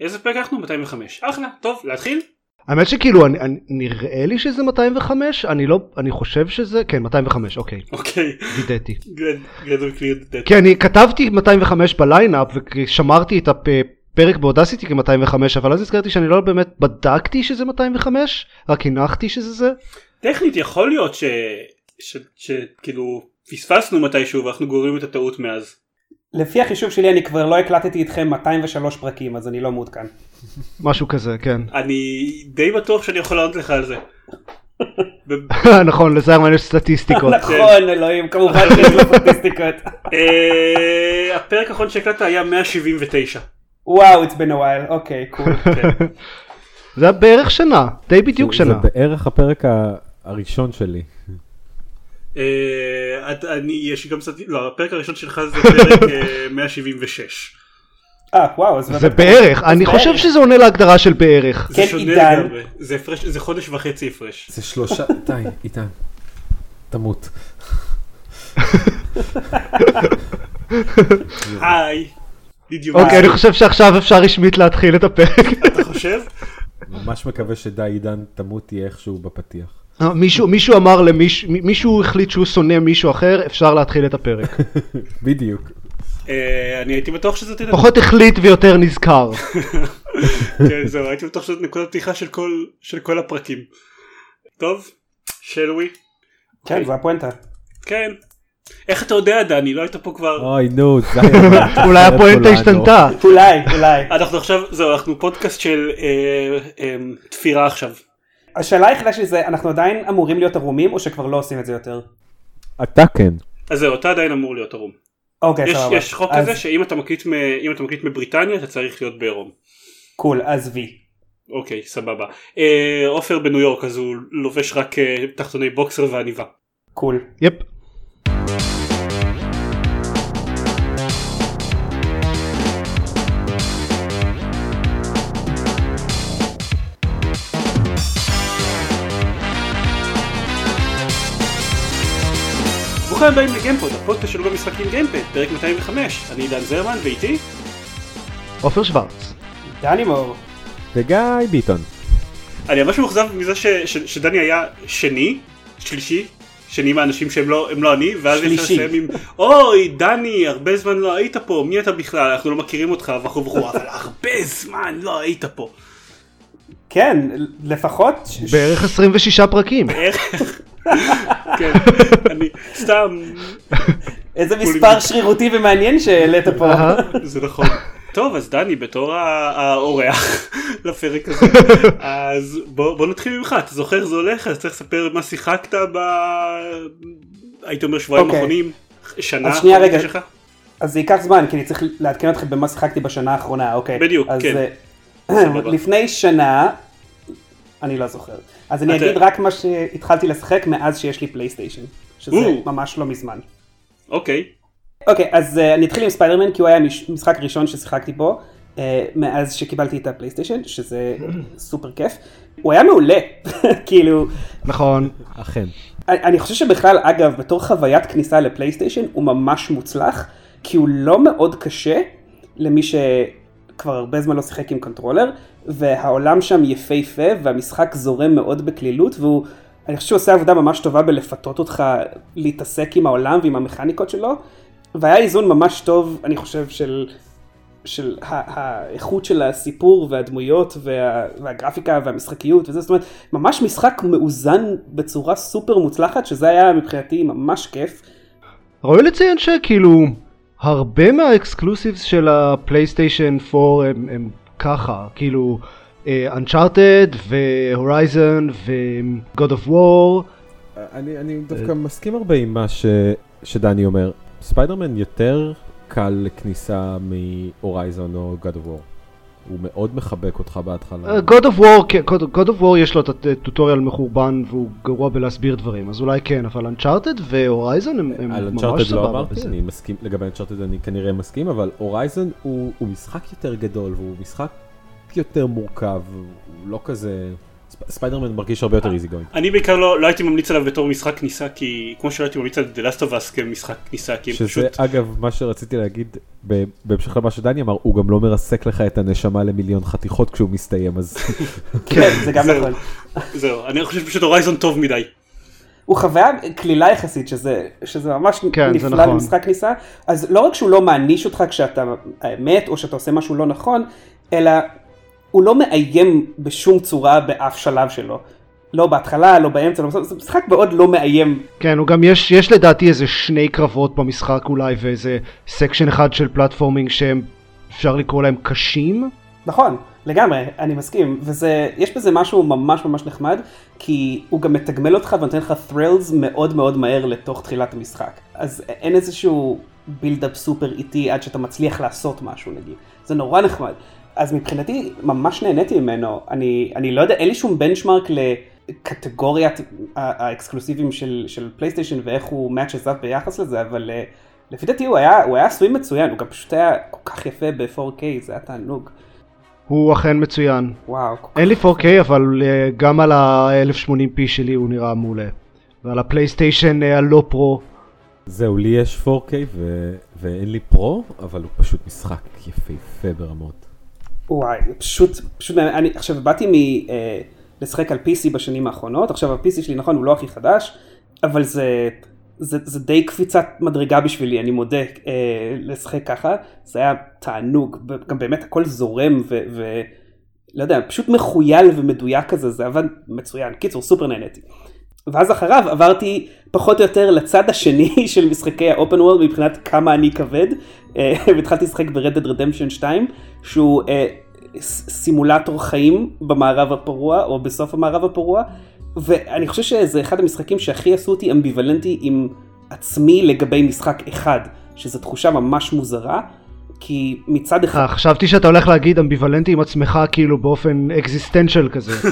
איזה פרק אנחנו? 205. אחלה, טוב, להתחיל? האמת שכאילו אני, אני, נראה לי שזה 205 אני לא אני חושב שזה כן 205 אוקיי אוקיי. וידאתי. כי אני כתבתי 205 בליינאפ ושמרתי את הפרק באודסיטי כ-205 אבל אז הזכרתי שאני לא באמת בדקתי שזה 205 רק הנחתי שזה זה. טכנית יכול להיות שכאילו פספסנו מתישהו ואנחנו גורמים את הטעות מאז. לפי החישוב שלי אני כבר לא הקלטתי איתכם 203 פרקים אז אני לא מעודכן. משהו כזה כן. אני די בטוח שאני יכול לענות לך על זה. נכון לזרמן יש סטטיסטיקות. נכון אלוהים כמובן שיש לו סטטיסטיקות. אה, הפרק האחרון שהקלטת היה 179. וואו it's been a while אוקיי קול. זה היה בערך שנה די בדיוק שנה. זה בערך הפרק הראשון שלי. אני יש לי גם קצת לא הפרק הראשון שלך זה פרק 176. אה וואו זה בערך אני חושב שזה עונה להגדרה של בערך. זה שונה לגמרי זה חודש וחצי הפרש. זה שלושה די איתן תמות. היי. אוקיי אני חושב שעכשיו אפשר רשמית להתחיל את הפרק. אתה חושב? ממש מקווה שדי עידן תמות תהיה איכשהו בפתיח. מישהו מישהו אמר למישהו מישהו החליט שהוא שונא מישהו אחר אפשר להתחיל את הפרק. בדיוק. אני הייתי בטוח שזה תדע. פחות החליט ויותר נזכר. כן זהו הייתי בטוח שזאת נקודת פתיחה של כל של כל הפרקים. טוב שלווי. כן זה הפואנטה. כן. איך אתה יודע דני לא היית פה כבר. אוי נו. אולי הפואנטה השתנתה. אולי אולי. אנחנו עכשיו זהו אנחנו פודקאסט של תפירה עכשיו. השאלה היחידה שלי זה אנחנו עדיין אמורים להיות ערומים או שכבר לא עושים את זה יותר. אתה כן. אז זהו אתה עדיין אמור להיות ערום. אוקיי יש, סבבה. יש חוק אז- כזה שאם אתה מקליט מ- אם אתה מקליט מבריטניה אתה צריך להיות בעירום. cool אז וי. אוקיי סבבה. אה, עופר בניו יורק אז הוא לובש רק אה, תחתוני בוקסר ועניבה. cool. yep. ברוכים הבאים לגיימפוד הפודקאסט שלו במשחקים גיימפד פרק 205 אני עידן זרמן ואיתי עופר שוורץ. דני מור. וגיא ביטון. אני ממש מאוכזב מזה ש, ש, שדני היה שני שלישי שני מהאנשים שהם לא לא אני ואז אפשר שלישי. לסיים עם אוי דני הרבה זמן לא היית פה מי אתה בכלל אנחנו לא מכירים אותך וכו' וכו' אבל הרבה זמן לא היית פה. כן לפחות. בערך 26 פרקים. איך? כן, אני סתם, איזה מספר שרירותי ומעניין שהעלית פה. זה נכון. טוב אז דני בתור האורח לפרק הזה אז בוא, בוא נתחיל ממך אתה זוכר איך זה הולך אז צריך לספר מה שיחקת ב... הייתי אומר שבועיים אוקיי. האחרונים שנה אז שנייה, רגע. שלך? אז זה ייקח זמן כי אני צריך לעדכן אתכם במה שיחקתי בשנה האחרונה אוקיי. בדיוק, אז, כן. לפני שנה אני לא זוכר. אז אני אתה- אגיד רק מה שהתחלתי לשחק מאז שיש לי פלייסטיישן. שזה. ממש לא מזמן. אוקיי אוקיי, אז uh, אני אתחיל עם ספיידרמן כי הוא היה המש- המשחק הראשון ששיחקתי בו uh, מאז שקיבלתי את הפלייסטיישן, שזה סופר כיף. הוא היה מעולה, כאילו, נכון. אכן. אני אני חושב שבכלל, אגב, בתור חוויית כניסה לפלייסטיישן הוא ממש מוצלח, כי הוא לא מאוד קשה למי שכבר הרבה זמן לא שיחק עם controller, והעולם שם יפהפה והמשחק זורם מאוד בקלילות, והוא, אני חושב שהוא עושה עבודה ממש טובה בלפתות אותך להתעסק עם העולם ועם המכניקות שלו, והיה איזון ממש טוב, אני חושב, של... של האיכות של הסיפור והדמויות וה, והגרפיקה והמשחקיות וזה, זאת אומרת, ממש משחק מאוזן בצורה סופר מוצלחת, שזה היה מבחינתי ממש כיף. ראוי לציין שכאילו הרבה מה exclusives של הפלייסטיישן 4 הם, הם ככה כאילו Uncharted ו Horizon ו-God of War אני, אני דווקא מסכים הרבה עם מה ש, שדני אומר. ספיידרמן יותר קל לכניסה מ Horizon או God of War. הוא מאוד מחבק אותך בהתחלה. אה, God of War, כן, God of War יש לו את ה tutorial מחורבן והוא גרוע בלהסביר דברים אז אולי כן אבל Uncharted ו Horizon הם, הם על ממש Uncharted לא סבבה אמרתי, בזה. אני מסכים, לגבי Uncharted אני כנראה מסכים, אבל Horizon הוא, הוא משחק יותר גדול והוא משחק יותר מורכב, הוא לא כזה ספיידרמן מרגיש הרבה יותר easy going. אני בעיקר לא, לא הייתי ממליץ עליו בתור משחק כניסה כי כמו שלא הייתי ממליץ על The Last of Us כמשחק כניסה כי הם שזה פשוט אגב מה שרציתי להגיד ב- בהמשך למה שדני אמר הוא גם לא מרסק לך את הנשמה למיליון חתיכות כשהוא מסתיים אז כן, זה גם. נכון. זהו אני חושב פשוט Horizon טוב מדי. הוא חוויה קלילה יחסית, שזה, שזה ממש כן, נפלא נכון. למשחק כניסה, אז לא רק שהוא לא מעניש אותך כשאתה מת, או שאתה עושה משהו לא נכון, אלא הוא לא מאיים בשום צורה באף שלב שלו. לא בהתחלה, לא באמצע, לא בסוף, זה משחק מאוד לא מאיים. כן, הוא גם יש, יש לדעתי איזה שני קרבות במשחק אולי ואיזה section אחד של platforming שהם אפשר לקרוא להם קשים. נכון, לגמרי, אני מסכים, וזה, יש בזה משהו ממש ממש נחמד, כי הוא גם מתגמל אותך ונותן לך thrills מאוד מאוד מהר לתוך תחילת המשחק. אז אין איזשהו build-up סופר איטי עד שאתה מצליח לעשות משהו נגיד, זה נורא נחמד. אז מבחינתי ממש נהניתי ממנו, אני, אני לא יודע, אין לי שום benchmark לקטגוריית האקסקלוסיבים של, של פלייסטיישן ואיך הוא matches up ביחס לזה, אבל אה, לפי דעתי הוא היה, הוא היה עשוי מצוין, הוא גם פשוט היה כל כך יפה ב-4K, זה היה תענוג. הוא אכן מצוין. וואו, אין לי 4K אבל אה, גם על ה-1080p שלי הוא נראה מעולה. ועל הפלייסטיישן אה, הלא פרו. זהו לי יש 4K ו- ואין לי פרו אבל הוא פשוט משחק יפהפה ברמות. וואי, פשוט, פשוט, אני עכשיו באתי מ... אה, לשחק על PC בשנים האחרונות, עכשיו ה-PC שלי נכון הוא לא הכי חדש, אבל זה, זה, זה די קפיצת מדרגה בשבילי, אני מודה, אה, לשחק ככה, זה היה תענוג, גם באמת הכל זורם ו... ו לא יודע, פשוט מחוייל ומדויק כזה, זה עבד מצוין, קיצור סופר נהניתי. ואז אחריו עברתי פחות או יותר לצד השני של משחקי האופן וורלד מבחינת כמה אני כבד, אה, והתחלתי לשחק ב-Red Dead Redemption 2, שהוא ס- סימולטור חיים במערב הפרוע, או בסוף המערב הפרוע, ואני חושב שזה אחד המשחקים שהכי עשו אותי אמביוולנטי עם עצמי לגבי משחק אחד, שזו תחושה ממש מוזרה, כי מצד אחד... אה, חשבתי שאתה הולך להגיד אמביוולנטי עם עצמך כאילו באופן אקזיסטנציאל כזה.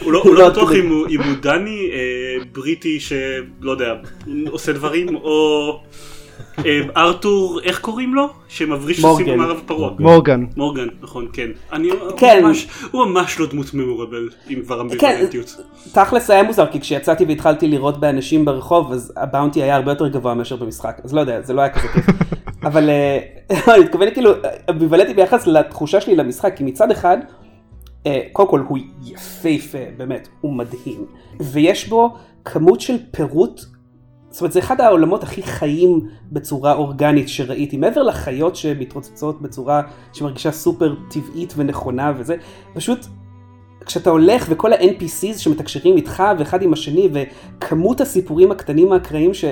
הוא לא, לא לא בטוח. אם הוא, דני אה, בריטי שלא יודע עושה דברים או ארתור איך קוראים לו שמבריש סוסים. במערב הפרוע. מורגן. מורגן נכון כן. אני, כן. הוא, ממש, הוא ממש לא דמות ממורבל עם דבר אמביוולנטיות. תכלס היה מוזר, כי כשיצאתי והתחלתי לראות באנשים ברחוב, אז הבאונטי היה הרבה יותר גבוה מאשר במשחק, אז לא יודע, זה לא היה כזה כיף. אבל אה, אני מתכוון כאילו, אמביוולנטי ביחס לתחושה שלי למשחק, כי מצד אחד, אה, קודם כל הוא יפהפה, באמת, הוא מדהים. ויש בו כמות של פירוט, זאת אומרת זה אחד העולמות הכי חיים בצורה אורגנית שראיתי, מעבר לחיות שמתרוצצות בצורה שמרגישה סופר טבעית ונכונה וזה, פשוט כשאתה הולך וכל ה-NPCs שמתקשרים איתך ואחד עם השני וכמות הסיפורים הקטנים האקראיים ש...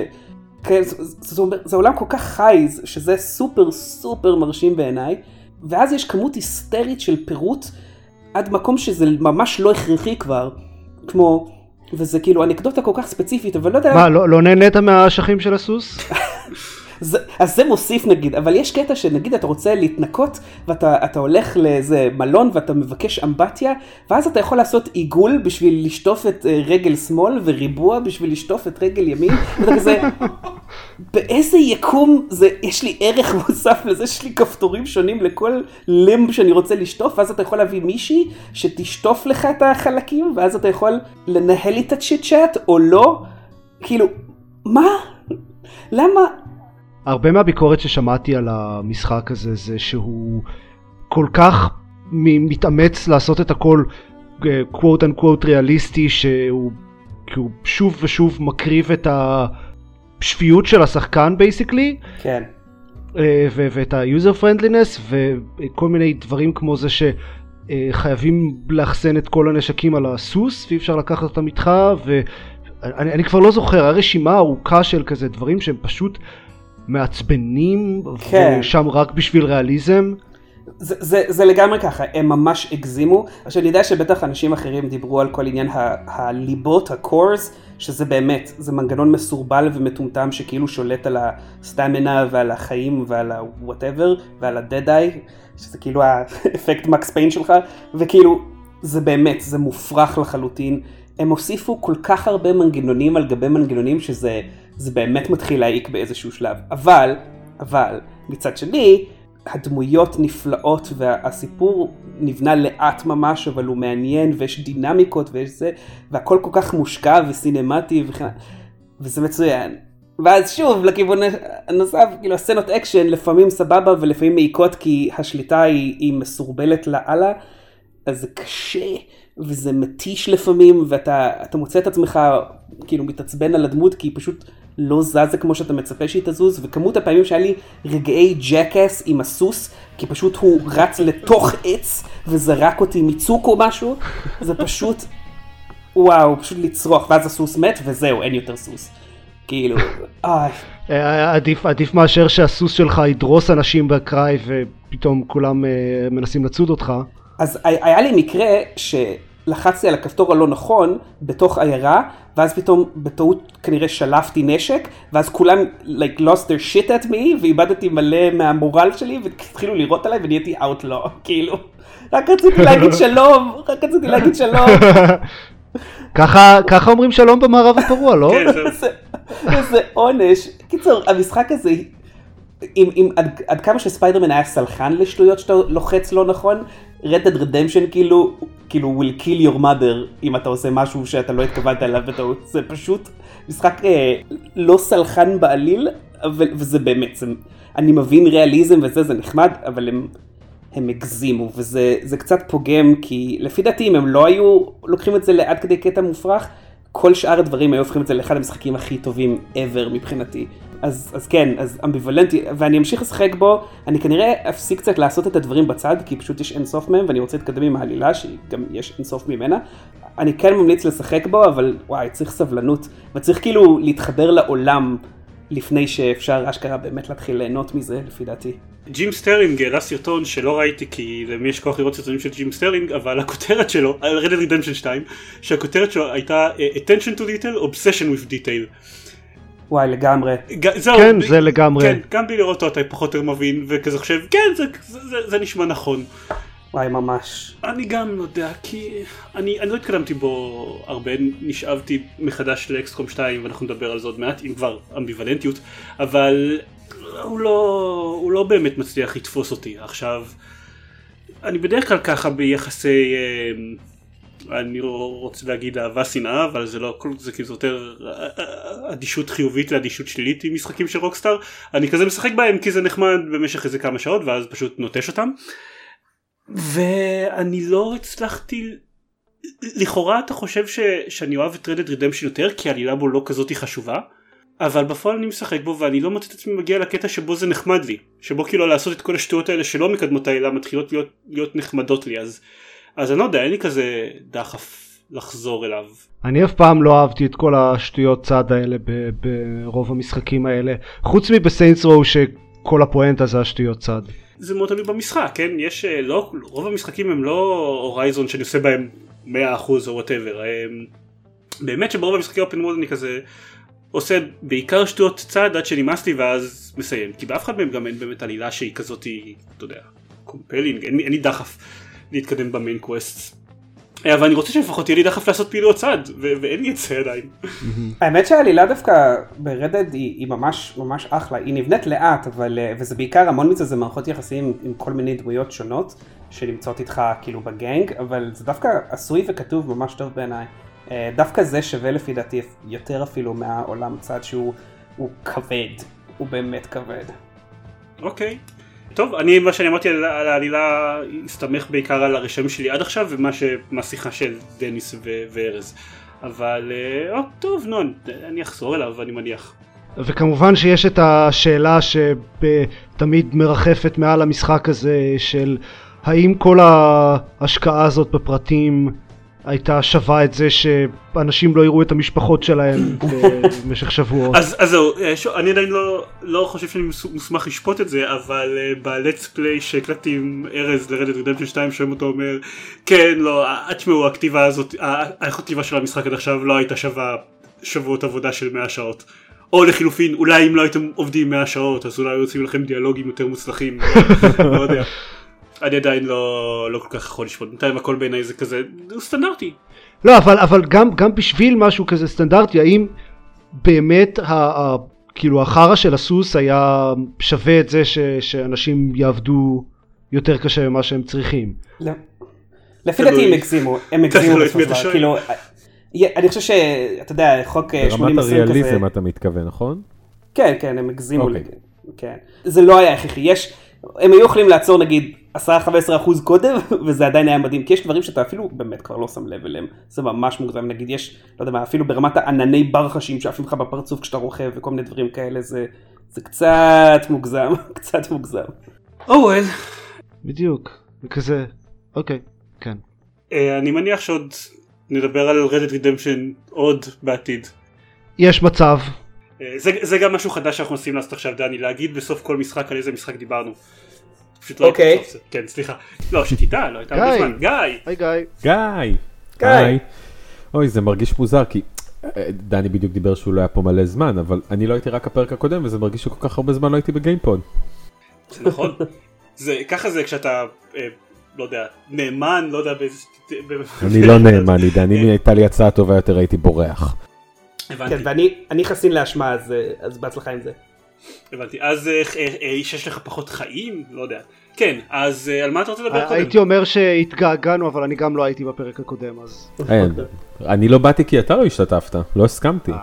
כן, זה, זה, זה עולם כל כך חי שזה סופר סופר מרשים בעיניי ואז יש כמות היסטרית של פירוט עד מקום שזה ממש לא הכרחי כבר כמו וזה כאילו אנקדוטה כל כך ספציפית אבל לא יודע מה, לא לא נהנית מהאשכים של הסוס? זה, אז זה מוסיף נגיד, אבל יש קטע שנגיד אתה רוצה להתנקות ואתה אתה הולך לאיזה מלון ואתה מבקש אמבטיה ואז אתה יכול לעשות עיגול בשביל לשטוף את אה, רגל שמאל וריבוע בשביל לשטוף את רגל ימין ואתה כזה באיזה יקום זה יש לי ערך מוסף לזה שיש לי כפתורים שונים לכל לימב שאני רוצה לשטוף ואז אתה יכול להביא מישהי שתשטוף לך את החלקים ואז אתה יכול לנהל איתה צ'יט צ'אט או לא? כאילו מה? למה הרבה מהביקורת ששמעתי על המשחק הזה זה שהוא כל כך מתאמץ לעשות את הכל quote unquote ריאליסטי שהוא הוא שוב ושוב מקריב את השפיות של השחקן basically כן. ו- ואת ה-user friendliness וכל מיני דברים כמו זה שחייבים לאחסן את כל הנשקים על הסוס ואי אפשר לקחת אותם איתך ואני אני כבר לא זוכר, הרשימה ארוכה של כזה דברים שהם פשוט מעצבנים כן. ושם רק בשביל ריאליזם. זה, זה, זה לגמרי ככה, הם ממש הגזימו. עכשיו אני יודע שבטח אנשים אחרים דיברו על כל עניין ה- הליבות, הקורס, שזה באמת, זה מנגנון מסורבל ומטומטם שכאילו שולט על הסטמינה ועל החיים ועל ה-whatever ועל ה-dead-eye, שזה כאילו האפקט מקס פיין שלך, וכאילו, זה באמת, זה מופרך לחלוטין. הם הוסיפו כל כך הרבה מנגנונים על גבי מנגנונים שזה זה באמת מתחיל להעיק באיזשהו שלב. אבל, אבל, מצד שני, הדמויות נפלאות והסיפור נבנה לאט ממש אבל הוא מעניין ויש דינמיקות ויש זה והכל כל כך מושקע וסינמטי וכן וזה מצוין. ואז שוב לכיוון הנוסף כאילו הסצנות אקשן לפעמים סבבה ולפעמים מעיקות כי השליטה היא, היא מסורבלת לאללה אז זה קשה וזה מתיש לפעמים ואתה מוצא את עצמך כאילו מתעצבן על הדמות כי היא פשוט לא זזה כמו שאתה מצפה שהיא תזוז וכמות הפעמים שהיה לי רגעי ג'קס עם הסוס כי פשוט הוא רץ לתוך עץ וזרק אותי מצוק או משהו זה פשוט וואו פשוט לצרוח ואז הסוס מת וזהו אין יותר סוס. כאילו איי. אה, עדיף עדיף מאשר שהסוס שלך ידרוס אנשים בקראי ופתאום כולם uh, מנסים לצוד אותך. אז היה לי מקרה שלחצתי על הכפתור הלא נכון בתוך עיירה, ואז פתאום בטעות כנראה שלפתי נשק, ואז כולם like lost their shit at me, ואיבדתי מלא מהמורל שלי, והתחילו לירות עליי ונהייתי outlaw, כאילו. רק רציתי להגיד שלום, רק רציתי להגיד שלום. ככה, ככה אומרים שלום במערב הפרוע, לא? כן, זה... איזה עונש. קיצור, המשחק הזה אם, אם עד, עד כמה שספיידרמן היה סלחן לשטויות שאתה לוחץ לא נכון, Dead Redemption כאילו, כאילו will kill your mother אם אתה עושה משהו שאתה לא התכוונת אליו בטעות. זה פשוט משחק אה, לא סלחן בעליל, אבל, וזה באמת, זה, אני מבין ריאליזם וזה, זה נחמד, אבל הם, הם הגזימו, וזה קצת פוגם, כי לפי דעתי אם הם לא היו לוקחים את זה לעד כדי קטע מופרך, כל שאר הדברים היו הופכים את זה לאחד המשחקים הכי טובים ever מבחינתי. אז, אז כן, אז אמביוולנטי, ואני אמשיך לשחק בו, אני כנראה אפסיק קצת לעשות את הדברים בצד, כי פשוט יש אינסוף מהם, ואני רוצה להתקדם עם העלילה, שגם יש אינסוף ממנה. אני כן ממליץ לשחק בו, אבל וואי, צריך סבלנות, וצריך כאילו להתחבר לעולם לפני שאפשר אשכרה באמת להתחיל ליהנות מזה, לפי דעתי. ג'ים סטרלינג העלה סרטון שלא ראיתי כי למי יש כוח לראות סרטונים של ג'ים סטרלינג אבל הכותרת שלו על Red Dead Redemption 2 שהכותרת שלו הייתה attention to detail obsession with detail וואי לגמרי. ג- זהו, כן ב- זה לגמרי. כן, גם בלי לראות אותו אתה פחות או יותר מבין וכזה חושב כן זה, זה, זה, זה נשמע נכון. וואי ממש. אני גם לא יודע כי אני, אני לא התקדמתי בו הרבה נשאבתי מחדש לאקסקום 2 ואנחנו נדבר על זה עוד מעט אם כבר אמביוולנטיות אבל הוא לא, הוא לא באמת מצליח לתפוס אותי עכשיו. אני בדרך כלל ככה ביחסי אה, אני רוצה להגיד אהבה שנאה אבל זה לא זה כאילו יותר אדישות חיובית לאדישות שלילית עם משחקים של רוקסטאר. אני כזה משחק בהם כי זה נחמד במשך איזה כמה שעות ואז פשוט נוטש אותם ואני לא הצלחתי לכאורה אתה חושב ש, שאני אוהב את רדד רידמפשן יותר כי העלילה בו לא כזאתי חשובה אבל בפועל אני משחק בו ואני לא מוצא את עצמי מגיע לקטע שבו זה נחמד לי שבו כאילו לעשות את כל השטויות האלה שלא מקדמות העלילה מתחילות להיות, להיות נחמדות לי אז אז אני לא יודע, אין לי כזה דחף לחזור אליו. אני אף פעם לא אהבתי את כל השטויות צד האלה ברוב המשחקים האלה, חוץ מב Saints Row שכל הפואנטה זה השטויות צד. זה מאוד תלוי במשחק, כן? יש, אה, לא, רוב המשחקים הם לא Horizon שאני עושה בהם 100% או whatever. באמת שברוב המשחקים open world אני כזה עושה בעיקר שטויות צד עד שנמאס לי ואז מסיים. כי באף אחד מהם גם אין באמת עלילה שהיא כזאת, אתה יודע, compelling, אין לי דחף. להתקדם במיין קווסט. אה, אבל אני רוצה שלפחות יהיה לי דחף לעשות פעילויות צד, ואין לי את זה עדיין. האמת שהעלילה דווקא ברדד היא, ממש ממש אחלה, היא נבנית לאט, אבל, אה, וזה בעיקר המון מזה זה מערכות יחסים עם כל מיני דמויות שונות, שנמצאות איתך כאילו בגנג, אבל זה דווקא עשוי וכתוב ממש טוב בעיניי. אה, דווקא זה שווה לפי דעתי יותר אפילו מהעולם צד שהוא כבד, הוא באמת כבד. אוקיי. Okay. טוב, אני, מה שאני אמרתי על, על העלילה הסתמך בעיקר על הרשמים שלי עד עכשיו ומה מהשיחה של דניס וארז. אבל, אה, או, טוב, נו, אני אחזור אליו, אני מניח. וכמובן שיש את השאלה שתמיד מרחפת מעל המשחק הזה של האם כל ההשקעה הזאת בפרטים הייתה שווה את זה שאנשים לא יראו את המשפחות שלהם במשך שבועות. אז, אז זהו, אה, אני עדיין לא, לא חושב שאני מוסמך לשפוט את זה, אבל uh, בלטס פליי שהקלטתי עם ארז לרדת רדמפשן 2 שומעים אותו אומר, כן, לא, אה, תשמעו, הכתיבה הזאת, האיכות כתיבה של המשחק עד עכשיו לא הייתה שווה שבועות עבודה של 100 שעות. או לחילופין, אולי אם לא הייתם עושים 100 שעות, אז אולי היו יוצאים לכם דיאלוגים יותר מוצלחים, לא יודע. אני עדיין לא, לא כל כך יכול לשפוט, בינתיים הכל בעיניי זה כזה, זה סטנדרטי. לא, אבל, אבל גם, גם בשביל משהו כזה סטנדרטי, האם באמת כאילו החרא של הסוס היה שווה את זה ש, שאנשים יעבדו יותר קשה ממה שהם צריכים. לא. לפי דעתי הם הגזימו, הם הגזימו בסופו של. כאילו, אה, אני חושב שאתה יודע, חוק אה, 80-20 ברמת כזה, הריאליזם אתה מתכוון, נכון? כן, כן, הם הגזימו, אוקיי. כן. זה לא היה הכרחי, יש, הם היו יכולים לעצור נגיד 10-15 אחוז קודם, וזה עדיין היה מדהים, כי יש דברים שאתה אפילו באמת כבר לא שם לב אליהם, זה ממש מוגזם, נגיד יש, לא יודע מה, אפילו ברמת הענני ברחשים שעפים לך בפרצוף כשאתה רוכב וכל מיני דברים כאלה, זה, זה קצת מוגזם, קצת מוגזם. אוהל. בדיוק, וכזה, אוקיי, כן. אה, אני מניח שעוד נדבר על Reddit Redemption עוד בעתיד. יש מצב, אה, זה, זה גם משהו חדש שאנחנו מנסים לעשות עכשיו דני, להגיד בסוף כל משחק על איזה משחק דיברנו. פשוט לא אוקיי. הייתי בסוף. כן סליחה. לא שתדע, לא הייתה הרבה. זמן. גיא. היי גיא. גיא! גיא. אוי, זה מרגיש מוזר, כי אה, דני בדיוק דיבר שהוא לא היה פה מלא זמן, אבל אני לא הייתי רק הפרק הקודם, וזה מרגיש שכל כך הרבה זמן לא הייתי בגיימפוד. זה נכון. זה ככה זה כשאתה אה, לא יודע נאמן לא יודע באיזה. אני לא נאמן, עידן, אם הייתה לי הצעה טובה יותר הייתי בורח. הבנתי. כן, ואני אני חסין לאשמה, אז, אה, אז בהצלחה עם זה. הבנתי. אז אה, אה, אה, שיש לך פחות חיים? לא יודע. כן, אז על מה אתה רוצה לדבר קודם? הייתי אומר שהתגעגענו, אבל אני גם לא הייתי בפרק הקודם, אז... אני לא באתי כי אתה לא השתתפת, לא הסכמתי.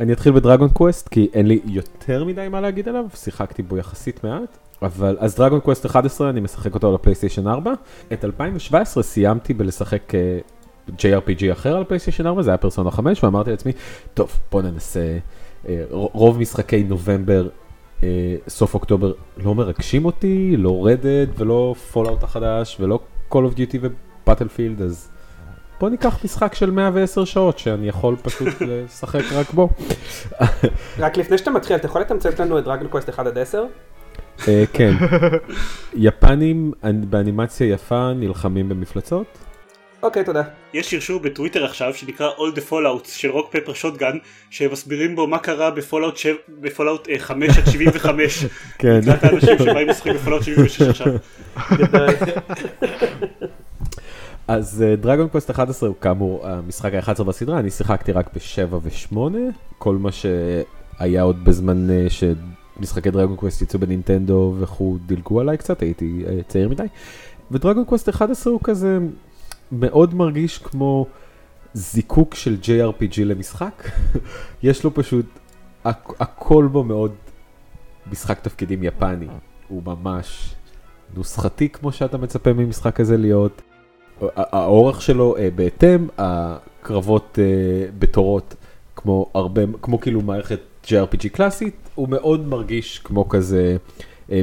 אני אתחיל ב Dragon Quest כי אין לי יותר מדי מה להגיד עליו, שיחקתי בו יחסית מעט. אבל אז Dragon Quest 11 אני משחק אותו על הפלייסטיישן 4. את 2017 סיימתי בלשחק JRPG אחר על פלייסטיישן 4, זה היה פרסונה 5, ואמרתי לעצמי, טוב בוא ננסה, רוב משחקי נובמבר, אה, סוף אוקטובר לא מרגשים אותי, לא Red Dead ולא Fallout החדש ולא Call of Duty ו Battlefield, אז בוא ניקח משחק של 110 שעות שאני יכול פשוט לשחק רק בו. רק לפני שאתה מתחיל, אתה יכול לתמצת לנו את Dragon Quest 1 עד 10? אה, כן, יפנים אנ- באנימציה יפה נלחמים במפלצות. אוקיי, תודה. יש שרשור בטוויטר עכשיו שנקרא All the Fallouts של Rock Paper Shotgun שמסבירים בו מה קרה ב Fallout שבע- ב Fallout אה, 5 עד 75. כן. לקראת האנשים שבאים לשחק ב Fallout 76 עכשיו. אז Dragon Quest 11 הוא כאמור המשחק ה-11 בסדרה, אני שיחקתי רק ב-7 ו-8, כל מה שהיה עוד בזמן אה, שמשחקי Dragon Quest יצאו בנינטנדו וכו' דילגו עליי קצת, הייתי אה, צעיר מדי. ו Dragon Quest 11 הוא כזה מאוד מרגיש כמו זיקוק של JRPG למשחק, יש לו פשוט, הכ- הכל בו מאוד משחק תפקידים יפני, הוא ממש נוסחתי כמו שאתה מצפה ממשחק כזה להיות. האורך שלו אה, בהתאם, הקרבות אה, בתורות כמו הרבה, כמו כאילו מערכת JRPG קלאסית, הוא מאוד מרגיש כמו כזה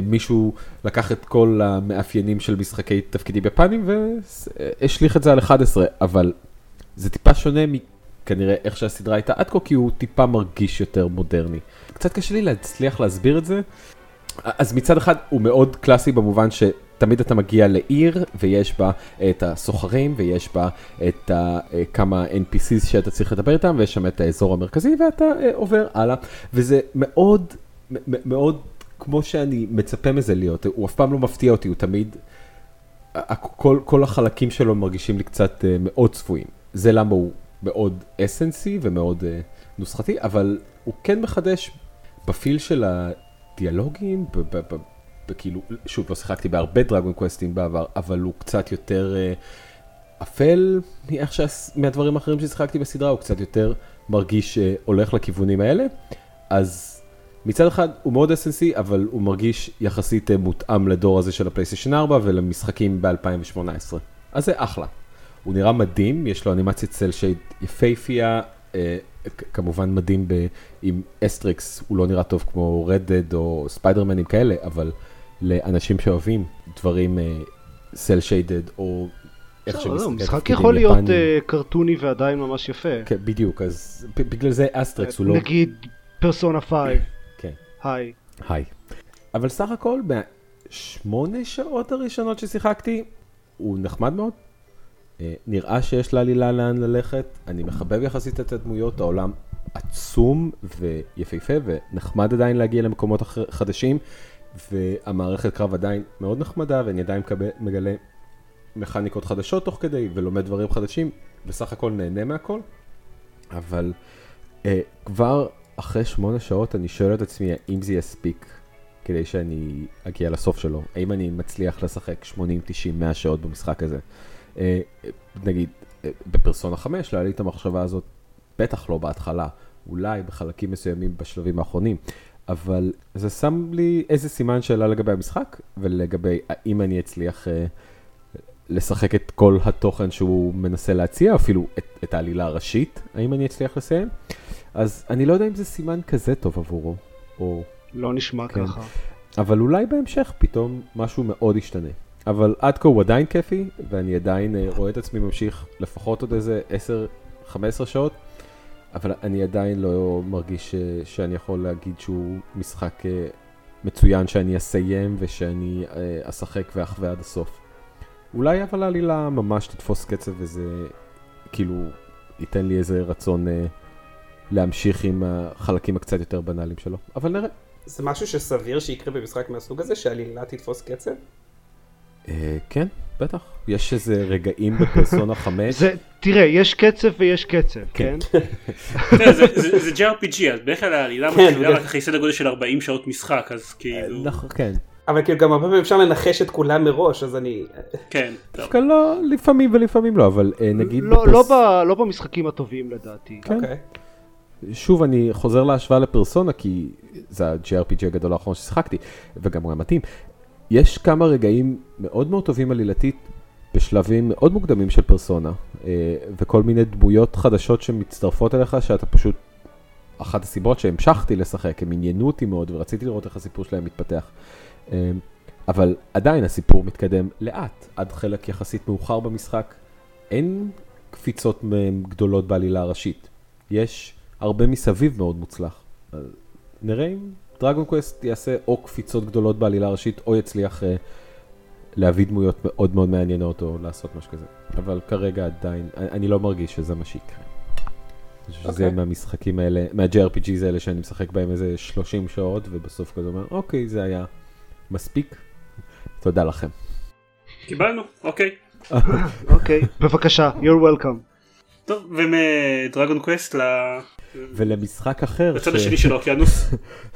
מישהו לקח את כל המאפיינים של משחקי תפקידים יפנים והשליך את זה על 11, אבל זה טיפה שונה מכנראה איך שהסדרה הייתה עד כה, כי הוא טיפה מרגיש יותר מודרני. קצת קשה לי להצליח להסביר את זה, אז מצד אחד הוא מאוד קלאסי במובן שתמיד אתה מגיע לעיר ויש בה את הסוחרים ויש בה את ה, אה, כמה NPCs שאתה צריך לדבר איתם ויש שם את האזור המרכזי ואתה אה, עובר הלאה וזה מאוד מאוד כמו שאני מצפה מזה להיות, הוא אף פעם לא מפתיע אותי, הוא תמיד, כל, כל החלקים שלו מרגישים לי קצת אה, מאוד צפויים. זה למה הוא מאוד אסנסי ומאוד אה, נוסחתי, אבל הוא כן מחדש בפיל של הדיאלוגים, בכאילו, שוב, לא שיחקתי בהרבה דרגון קווסטים בעבר, אבל הוא קצת יותר אה, אפל מאיך שהס- מהדברים האחרים ששיחקתי בסדרה, הוא קצת יותר מרגיש הולך לכיוונים האלה. אז מצד אחד הוא מאוד SNC, אבל הוא מרגיש יחסית אה, מותאם לדור הזה של הפלייסטיישן 4 ולמשחקים ב-2018. אז זה אחלה. הוא נראה מדהים, יש לו אנימציית סל שייד יפייפייה, אה, כמובן מדהים ב- עם asterisk, הוא לא נראה טוב כמו Red Dead או ספיידרמנים כאלה, אבל לאנשים שאוהבים דברים cel shaded או איך לא, שמשחקי משחק תפקידים יכול להיות. אה, קרטוני ועדיין ממש יפה. כן, בדיוק, אז בגלל זה asterisk הוא לא... נגיד פרסונה 5, כן. היי. היי. אבל סך הכל, בשמונה שעות הראשונות ששיחקתי, הוא נחמד מאוד. אה, נראה שיש לעלילה לאן ללכת, אני מחבב יחסית את הדמויות, העולם עצום ויפהפה ונחמד עדיין להגיע למקומות חדשים, והמערכת קרב עדיין מאוד נחמדה, ואני עדיין מקבל, מגלה מכניקות חדשות תוך כדי, ולומד דברים חדשים, בסך הכל נהנה מהכל, אבל... Uh, כבר אחרי שמונה שעות אני שואל את עצמי האם זה יספיק כדי שאני אגיע לסוף שלו. האם אני מצליח לשחק 80, 90, 100 שעות במשחק הזה. אה, נגיד, אה, בפרסונה 5 לא לי את המחשבה הזאת, בטח לא בהתחלה, אולי בחלקים מסוימים בשלבים האחרונים, אבל זה שם לי איזה סימן שאלה לגבי המשחק, ולגבי האם אני אצליח אה, לשחק את כל התוכן שהוא מנסה להציע, אפילו את, את העלילה הראשית, האם אני אצליח לסיים. אז אני לא יודע אם זה סימן כזה טוב עבורו, או... לא נשמע כן. ככה. אבל אולי בהמשך פתאום משהו מאוד ישתנה. אבל עד כה הוא עדיין כיפי, ואני עדיין אה, רואה את עצמי ממשיך לפחות עוד איזה 10-15 שעות, אבל אני עדיין לא מרגיש ש, שאני יכול להגיד שהוא משחק אה, מצוין שאני אסיים ושאני אה, אשחק ואחווה עד הסוף. אולי אבל העלילה ממש תתפוס קצב וזה כאילו ייתן לי איזה רצון אה, להמשיך עם החלקים הקצת יותר בנאליים שלו, אבל נראה. זה משהו שסביר שיקרה במשחק מהסוג הזה, שעלילה תתפוס קצב? אה, כן, בטח. יש איזה רגעים בפרסונה 5. זה, תראה, יש קצב ויש קצב, כן? כן. זה- JRPG, אז בדרך כלל העלילה כן, מתחילה רק אחרי סדר גודל של 40 שעות משחק, אז כאילו, נכון, כן. אבל כאילו גם הרבה פעמים אפשר לנחש את כולם מראש, אז אני... כן, טוב. דווקא לא, לפעמים ולפעמים לא, אבל אה, נגיד... לא, לא, לא במשחקים הטובים לדעתי. כן. שוב, אני חוזר להשוואה לפרסונה, כי זה ה-JRPG הגדול האחרון ששיחקתי, וגם הוא היה מתאים. יש כמה רגעים מאוד מאוד טובים עלילתית בשלבים מאוד מוקדמים של פרסונה, אה, וכל מיני דמויות חדשות שמצטרפות אליך, שאתה פשוט... אחת הסיבות שהמשכתי לשחק, הם עניינו אותי מאוד ורציתי לראות איך הסיפור שלהם מתפתח. אה, אבל עדיין הסיפור מתקדם לאט, עד חלק יחסית מאוחר במשחק. אין קפיצות גדולות בעלילה הראשית. יש הרבה מסביב מאוד מוצלח. אז נראה אם דרגון קווסט יעשה או קפיצות גדולות בעלילה הראשית, או יצליח אה, להביא דמויות מאוד מאוד מעניינות, או לעשות משהו כזה. אבל כרגע עדיין, אני, אני לא מרגיש שזה מה שיקרה. אני חושב שזה אוקיי. מהמשחקים האלה, מה-JRPGs האלה שאני משחק בהם איזה 30 שעות, ובסוף כזה אומר, אוקיי, זה היה מספיק. תודה לכם. קיבלנו, אוקיי. אוקיי, בבקשה, you're welcome. טוב, ומדרגון קווסט ל- ולמשחק אחר, לצד ש- השני של האוקיינוס.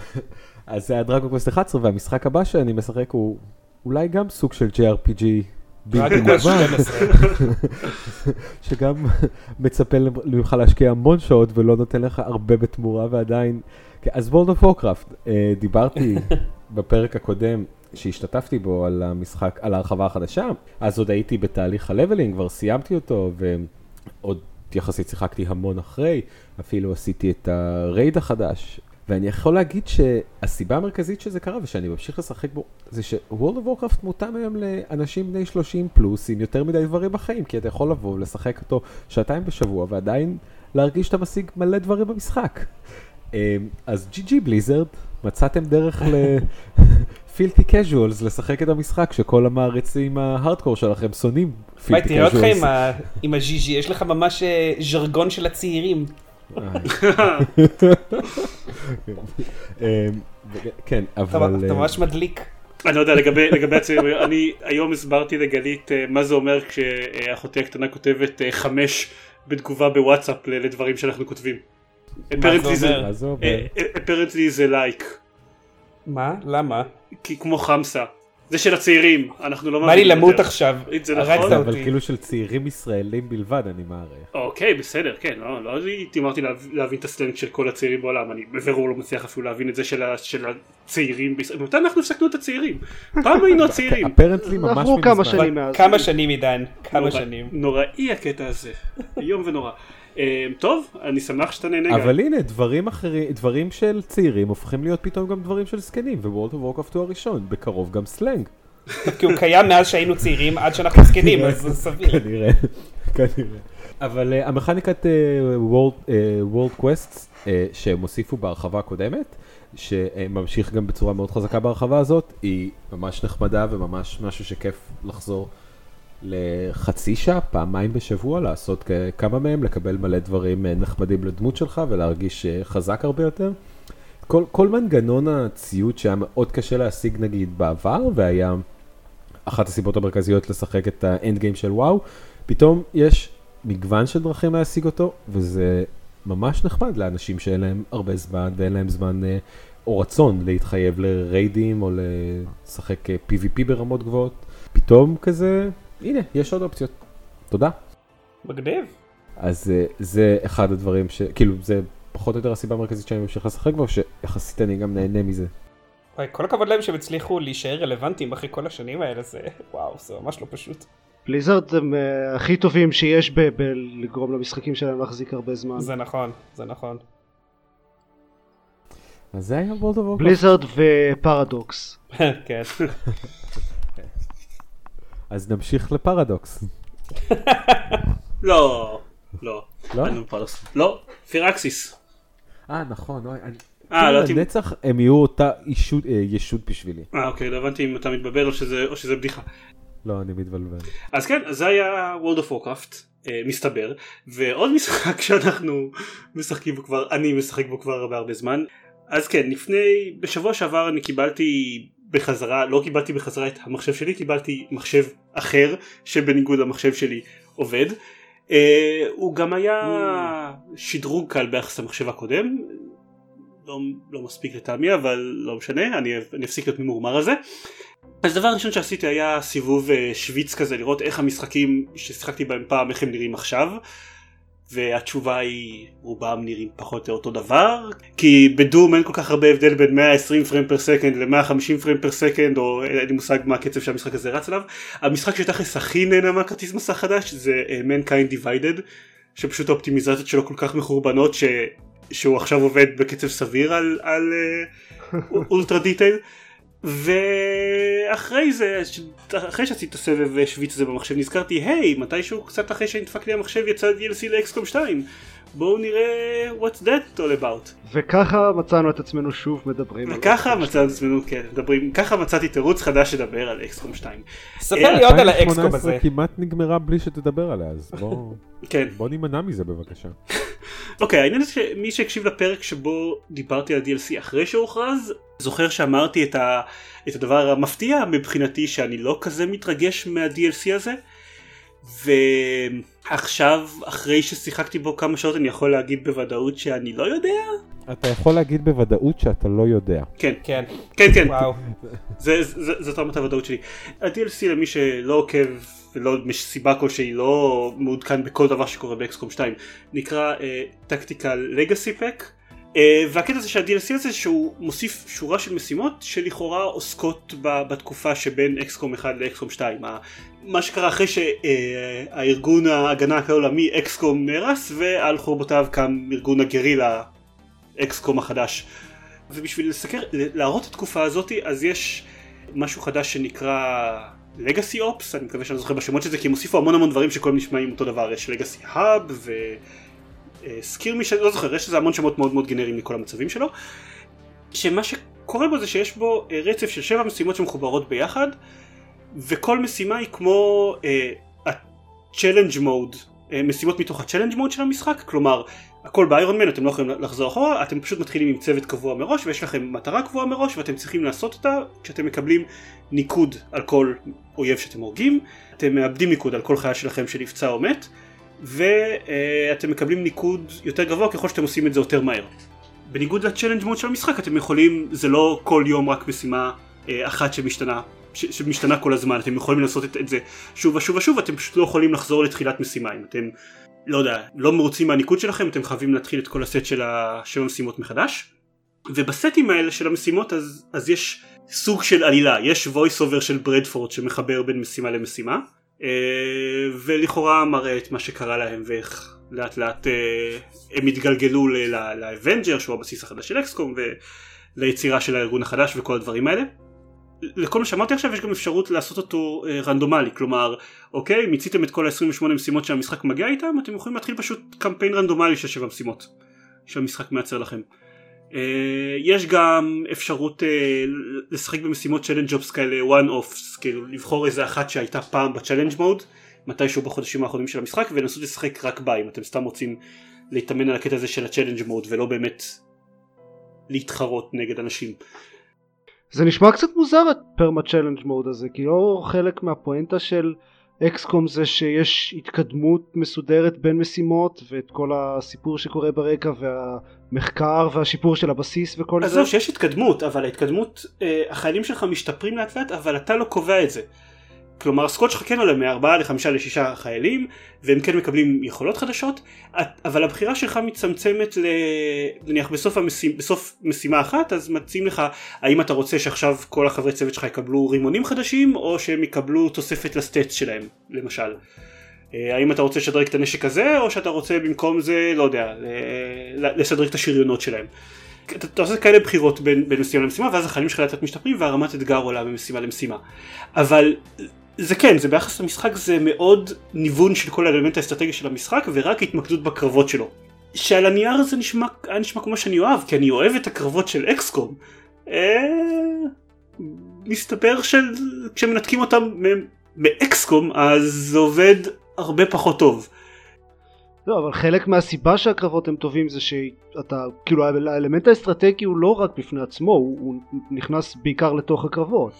אז זה הדרגון קווסט 11 והמשחק הבא שאני משחק הוא אולי גם סוג של JRPG בלתי רק קווסט מובן, 12. שגם מצפה ממך להשקיע המון שעות ולא נותן לך הרבה בתמורה ועדיין, כן, אז of Warcraft, אה, דיברתי בפרק הקודם שהשתתפתי בו על המשחק, על ההרחבה החדשה, אז עוד הייתי בתהליך הלבלינג, כבר סיימתי אותו ועוד יחסית שיחקתי המון אחרי, אפילו עשיתי את הרייד החדש. ואני יכול להגיד שהסיבה המרכזית שזה קרה ושאני ממשיך לשחק בו זה ש-World of Warcraft מותאם היום לאנשים בני 30 פלוס עם יותר מדי דברים בחיים כי אתה יכול לבוא לשחק אותו שעתיים בשבוע ועדיין להרגיש שאתה משיג מלא דברים במשחק. אמ, אז GG בליזרד מצאתם דרך לפילטי קז'ואלס לשחק את המשחק שכל המעריצים ההארדקור שלכם שונאים וואי, פילטי תראה אותך עם קז'ואלס. הז'יז'י, יש לך ממש אה, ז'רגון של הצעירים. כן אתה אבל אתה אה, ממש מדליק. אני לא יודע, לגבי לגבי הצעירים, אני היום הסברתי לגלית אה, מה זה אומר כשאחותי הקטנה כותבת אה, חמש בתגובה בוואטסאפ לדברים שאנחנו כותבים. מה זה אומר? אה, אה, apparently זה לייק, מה? למה? כי כמו חמסה. זה של הצעירים, אנחנו לא בא לי למות יותר. עכשיו. זה הרגת נכון, אבל אותי. כאילו של צעירים ישראלים בלבד אני מעריך. אוקיי, בסדר, כן, לא, לא הייתי אמרתי להב- להבין את הסלנג של כל הצעירים בעולם, אני בבירור לא מצליח אפילו להבין את זה של ה- של הצעירים בישראל. מתי אנחנו הפסקנו את הצעירים? פעם היינו הצעירים. אפרנטלי ממש עברו כמה מזמן. שנים מאז. כמה שנים עידן? כמה נורא- שנים. נוראי הקטע הזה, איום ונורא. אה, טוב, אני שמח שאתה נהנה. אבל הנה דברים אחרים, דברים של צעירים הופכים להיות פתאום גם דברים של זקנים ו-World of Warcraft הוא הראשון, בקרוב גם סלנג. כי הוא קיים מאז שהיינו צעירים עד שאנחנו זקנים, אז זה סביר. כנראה, כנראה. אבל uh, המכניקת uh, World, uh, World Quests uh, שהם הוסיפו בהרחבה הקודמת, שממשיך גם בצורה מאוד חזקה בהרחבה הזאת, היא ממש נחמדה וממש משהו שכיף לחזור לחצי שעה, פעמיים בשבוע, לעשות כמה מהם, לקבל מלא דברים uh, נחמדים לדמות שלך ולהרגיש uh, חזק הרבה יותר. כל, כל מנגנון הציוד שהיה מאוד קשה להשיג נגיד בעבר, והיה אחת הסיבות המרכזיות לשחק את האנד גיים של וואו, פתאום יש מגוון של דרכים להשיג אותו, וזה ממש נחמד לאנשים שאין להם הרבה זמן ואין להם זמן אה, או רצון להתחייב לריידים או לשחק אה, PvP ברמות גבוהות. פתאום כזה, הנה, יש עוד אופציות. תודה. מגניב. אז אה, זה אחד הדברים ש... כאילו, זה פחות או יותר הסיבה המרכזית שאני ממשיך לשחק בו, שיחסית אני גם נהנה מזה. וואי, כל הכבוד להם שהם הצליחו להישאר רלוונטיים אחרי כל השנים האלה, זה וואו, זה ממש לא פשוט. בליזרד הם uh, הכי טובים שיש ב- בלגרום למשחקים שלהם להחזיק הרבה זמן. זה נכון, זה נכון. אז זה היה of Warcraft. בליזרד ופרדוקס. כן. אז נמשיך לפרדוקס. לא, לא. לא? פרדוקס. לא, פירקסיס. אה, נכון. אה, לא יודעת אם... לנצח הם יהיו אותה אה, ישות בשבילי. אה, אוקיי, לא הבנתי אם אתה מתבלבל או שזה- או שזה בדיחה. לא, אני מתבלבל. אז כן, זה היה World of Warcraft, אה, מסתבר, ועוד משחק שאנחנו משחקים בו כבר, אני משחק בו כבר הרבה הרבה זמן. אז כן, לפני, בשבוע שעבר אני קיבלתי בחזרה, לא קיבלתי בחזרה את המחשב שלי, קיבלתי מחשב אחר, שבניגוד למחשב שלי עובד. אה, הוא גם היה שדרוג קל ביחס למחשב הקודם, לא, לא מספיק לטעמי אבל לא משנה, אני, אני אפסיק להיות ממורמר על זה. אז דבר ראשון שעשיתי היה סיבוב אה, שוויץ כזה לראות איך המשחקים ששיחקתי בהם פעם איך הם נראים עכשיו והתשובה היא רובם נראים פחות או אותו דבר כי ב Doom אין כל כך הרבה הבדל בין 120 frame per second ל-150 frame per second או אין לי מושג מה הקצב שהמשחק הזה רץ עליו. המשחק שתכלס הכי נהנה מהכרטיס מסך חדש זה אה, Mankind Divided שפשוט האופטימיזציות שלו כל כך מחורבנות ש... שהוא עכשיו עובד בקצב סביר על, על אולטרה דיטייל ואחרי זה, אחרי שעשיתי את הסבב שוויץ הזה במחשב נזכרתי, היי, מתישהו קצת אחרי שנדפק לי המחשב יצא DLC לאקסקום 2, בואו נראה what's that all about. וככה מצאנו את עצמנו שוב מדברים על וככה מצאנו את עצמנו, כן, מדברים, ככה מצאתי תירוץ חדש לדבר על אקסקום 2. ספר לי עוד על האקסקום 2018 הזה. כמעט נגמרה בלי שתדבר עליה, אז בוא, כן. בוא נימנע מזה בבקשה. אוקיי, העניין זה שמי שהקשיב לפרק שבו דיברתי על DLC אחרי שהוכרז, זוכר שאמרתי את, ה, את הדבר המפתיע מבחינתי שאני לא כזה מתרגש מה-DLC הזה, ועכשיו, אחרי ששיחקתי בו כמה שעות, אני יכול להגיד בוודאות שאני לא יודע? אתה יכול להגיד בוודאות שאתה לא יודע. כן, כן, כן, כן, וואו. זה, זה, זאת רמת הוודאות שלי. ה-DLC למי שלא עוקב ולא מסיבה כלשהי לא מעודכן בכל דבר שקורה באקסקום 2 נקרא טקטיקל לגאסי פק והקטע זה שהDLC הזה שהוא מוסיף שורה של משימות שלכאורה עוסקות בתקופה שבין אקסקום 1 לאקסקום 2 ה- מה שקרה אחרי שהארגון ההגנה העולמי אקסקום נהרס ועל חורבותיו קם ארגון הגרילה אקסקום החדש. ובשביל לסקר, להראות את התקופה הזאת אז יש משהו חדש שנקרא לגאסי אופס, אני מקווה שאני זוכר בשמות של זה כי הם הוסיפו המון המון דברים שכולם נשמעים אותו דבר, יש לגאסי האב וסקיר מי שאני לא זוכר, יש לזה המון שמות מאוד מאוד גנריים לכל המצבים שלו. שמה שקורה בו זה שיש בו אה, רצף של שבע משימות שמחוברות ביחד וכל משימה היא כמו ה-challenge mode, אה, משימות מתוך ה-challenge mode של המשחק, כלומר הכל באיירון מן אתם לא יכולים לחזור אחורה אתם פשוט מתחילים עם צוות קבוע מראש ויש לכם מטרה קבועה מראש ואתם צריכים לעשות אותה כשאתם מקבלים ניקוד על כל אויב שאתם הורגים. אתם מאבדים ניקוד על כל חיה שלכם שנפצע או מת ואתם מקבלים ניקוד יותר גבוה ככל שאתם עושים את זה יותר מהר. בניגוד לצ'לנג' מוד של המשחק אתם יכולים זה לא כל יום רק משימה אה, אחת שמשתנה שמשתנה כל הזמן אתם יכולים לעשות את, זה שוב ושוב ושוב אתם פשוט לא יכולים לחזור לתחילת משימה. אם אתם לא יודע לא מרוצים מהניקוד שלכם אתם חייבים להתחיל את כל הסט של השבע משימות מחדש. ובסטים האלה של המשימות אז, אז יש סוג של עלילה. יש voice over של ברדפורד שמחבר בין משימה למשימה ולכאורה מראה את מה שקרה להם ואיך לאט לאט אה, הם התגלגלו ל Avenger שהוא הבסיס החדש של XCOM וליצירה של הארגון החדש וכל הדברים האלה. לכל מה שאמרתי עכשיו יש גם אפשרות לעשות אותו אה, רנדומלי כלומר אוקיי מיציתם את כל ה-28 משימות שהמשחק מגיע איתם אתם יכולים להתחיל פשוט קמפיין רנדומלי של שבע משימות שהמשחק מייצר לכם. אה, יש גם אפשרות אה, לשחק במשימות צ'לנג' ג'ובס כאלה one offs כאילו לבחור איזה אחת שהייתה פעם בצ'לנג' מוד מתישהו בחודשים האחרונים של המשחק ולנסות לשחק רק בה אם אתם סתם רוצים להתאמן על הקטע הזה של הצ'לנג' מוד ולא באמת להתחרות נגד אנשים. זה נשמע קצת מוזר הפרמה צ'לנג' מוד הזה כי לא חלק מהפואנטה של אקסקום זה שיש התקדמות מסודרת בין משימות ואת כל הסיפור שקורה ברקע והמחקר והשיפור של הבסיס וכל זה. עזוב שיש התקדמות אבל ההתקדמות אה, החיילים שלך משתפרים לאט לאט אבל אתה לא קובע את זה. כלומר הסקוט שלך כן עולה מארבעה לחמישה לשישה חיילים והם כן מקבלים יכולות חדשות אבל הבחירה שלך מצמצמת ל... נניח בסוף, המשימה, בסוף משימה אחת אז מציעים לך האם אתה רוצה שעכשיו כל החברי צוות שלך יקבלו רימונים חדשים או שהם יקבלו תוספת לסטטס שלהם למשל. אה, האם אתה רוצה לשדרג את הנשק הזה או שאתה רוצה במקום זה לא יודע לשדרג את השריונות שלהם. אתה, אתה עושה כאלה בחירות בין, בין משימה למשימה ואז החיילים שלך לאט משתפרים והרמת אתגר עולה ממשימה למשימה. אבל זה כן, זה ביחס למשחק זה מאוד ניוון של כל האלמנט האסטרטגי של המשחק ורק התמקדות בקרבות שלו. שעל הנייר זה נשמע, היה נשמע כמו שאני אוהב, כי אני אוהב את הקרבות של אקסקום. אה... מסתבר שכשמנתקים אותם מאקסקום אז זה עובד הרבה פחות טוב. לא, אבל חלק מהסיבה שהקרבות הם טובים זה שאתה, כאילו האלמנט האסטרטגי הוא לא רק בפני עצמו, הוא, הוא נכנס בעיקר לתוך הקרבות.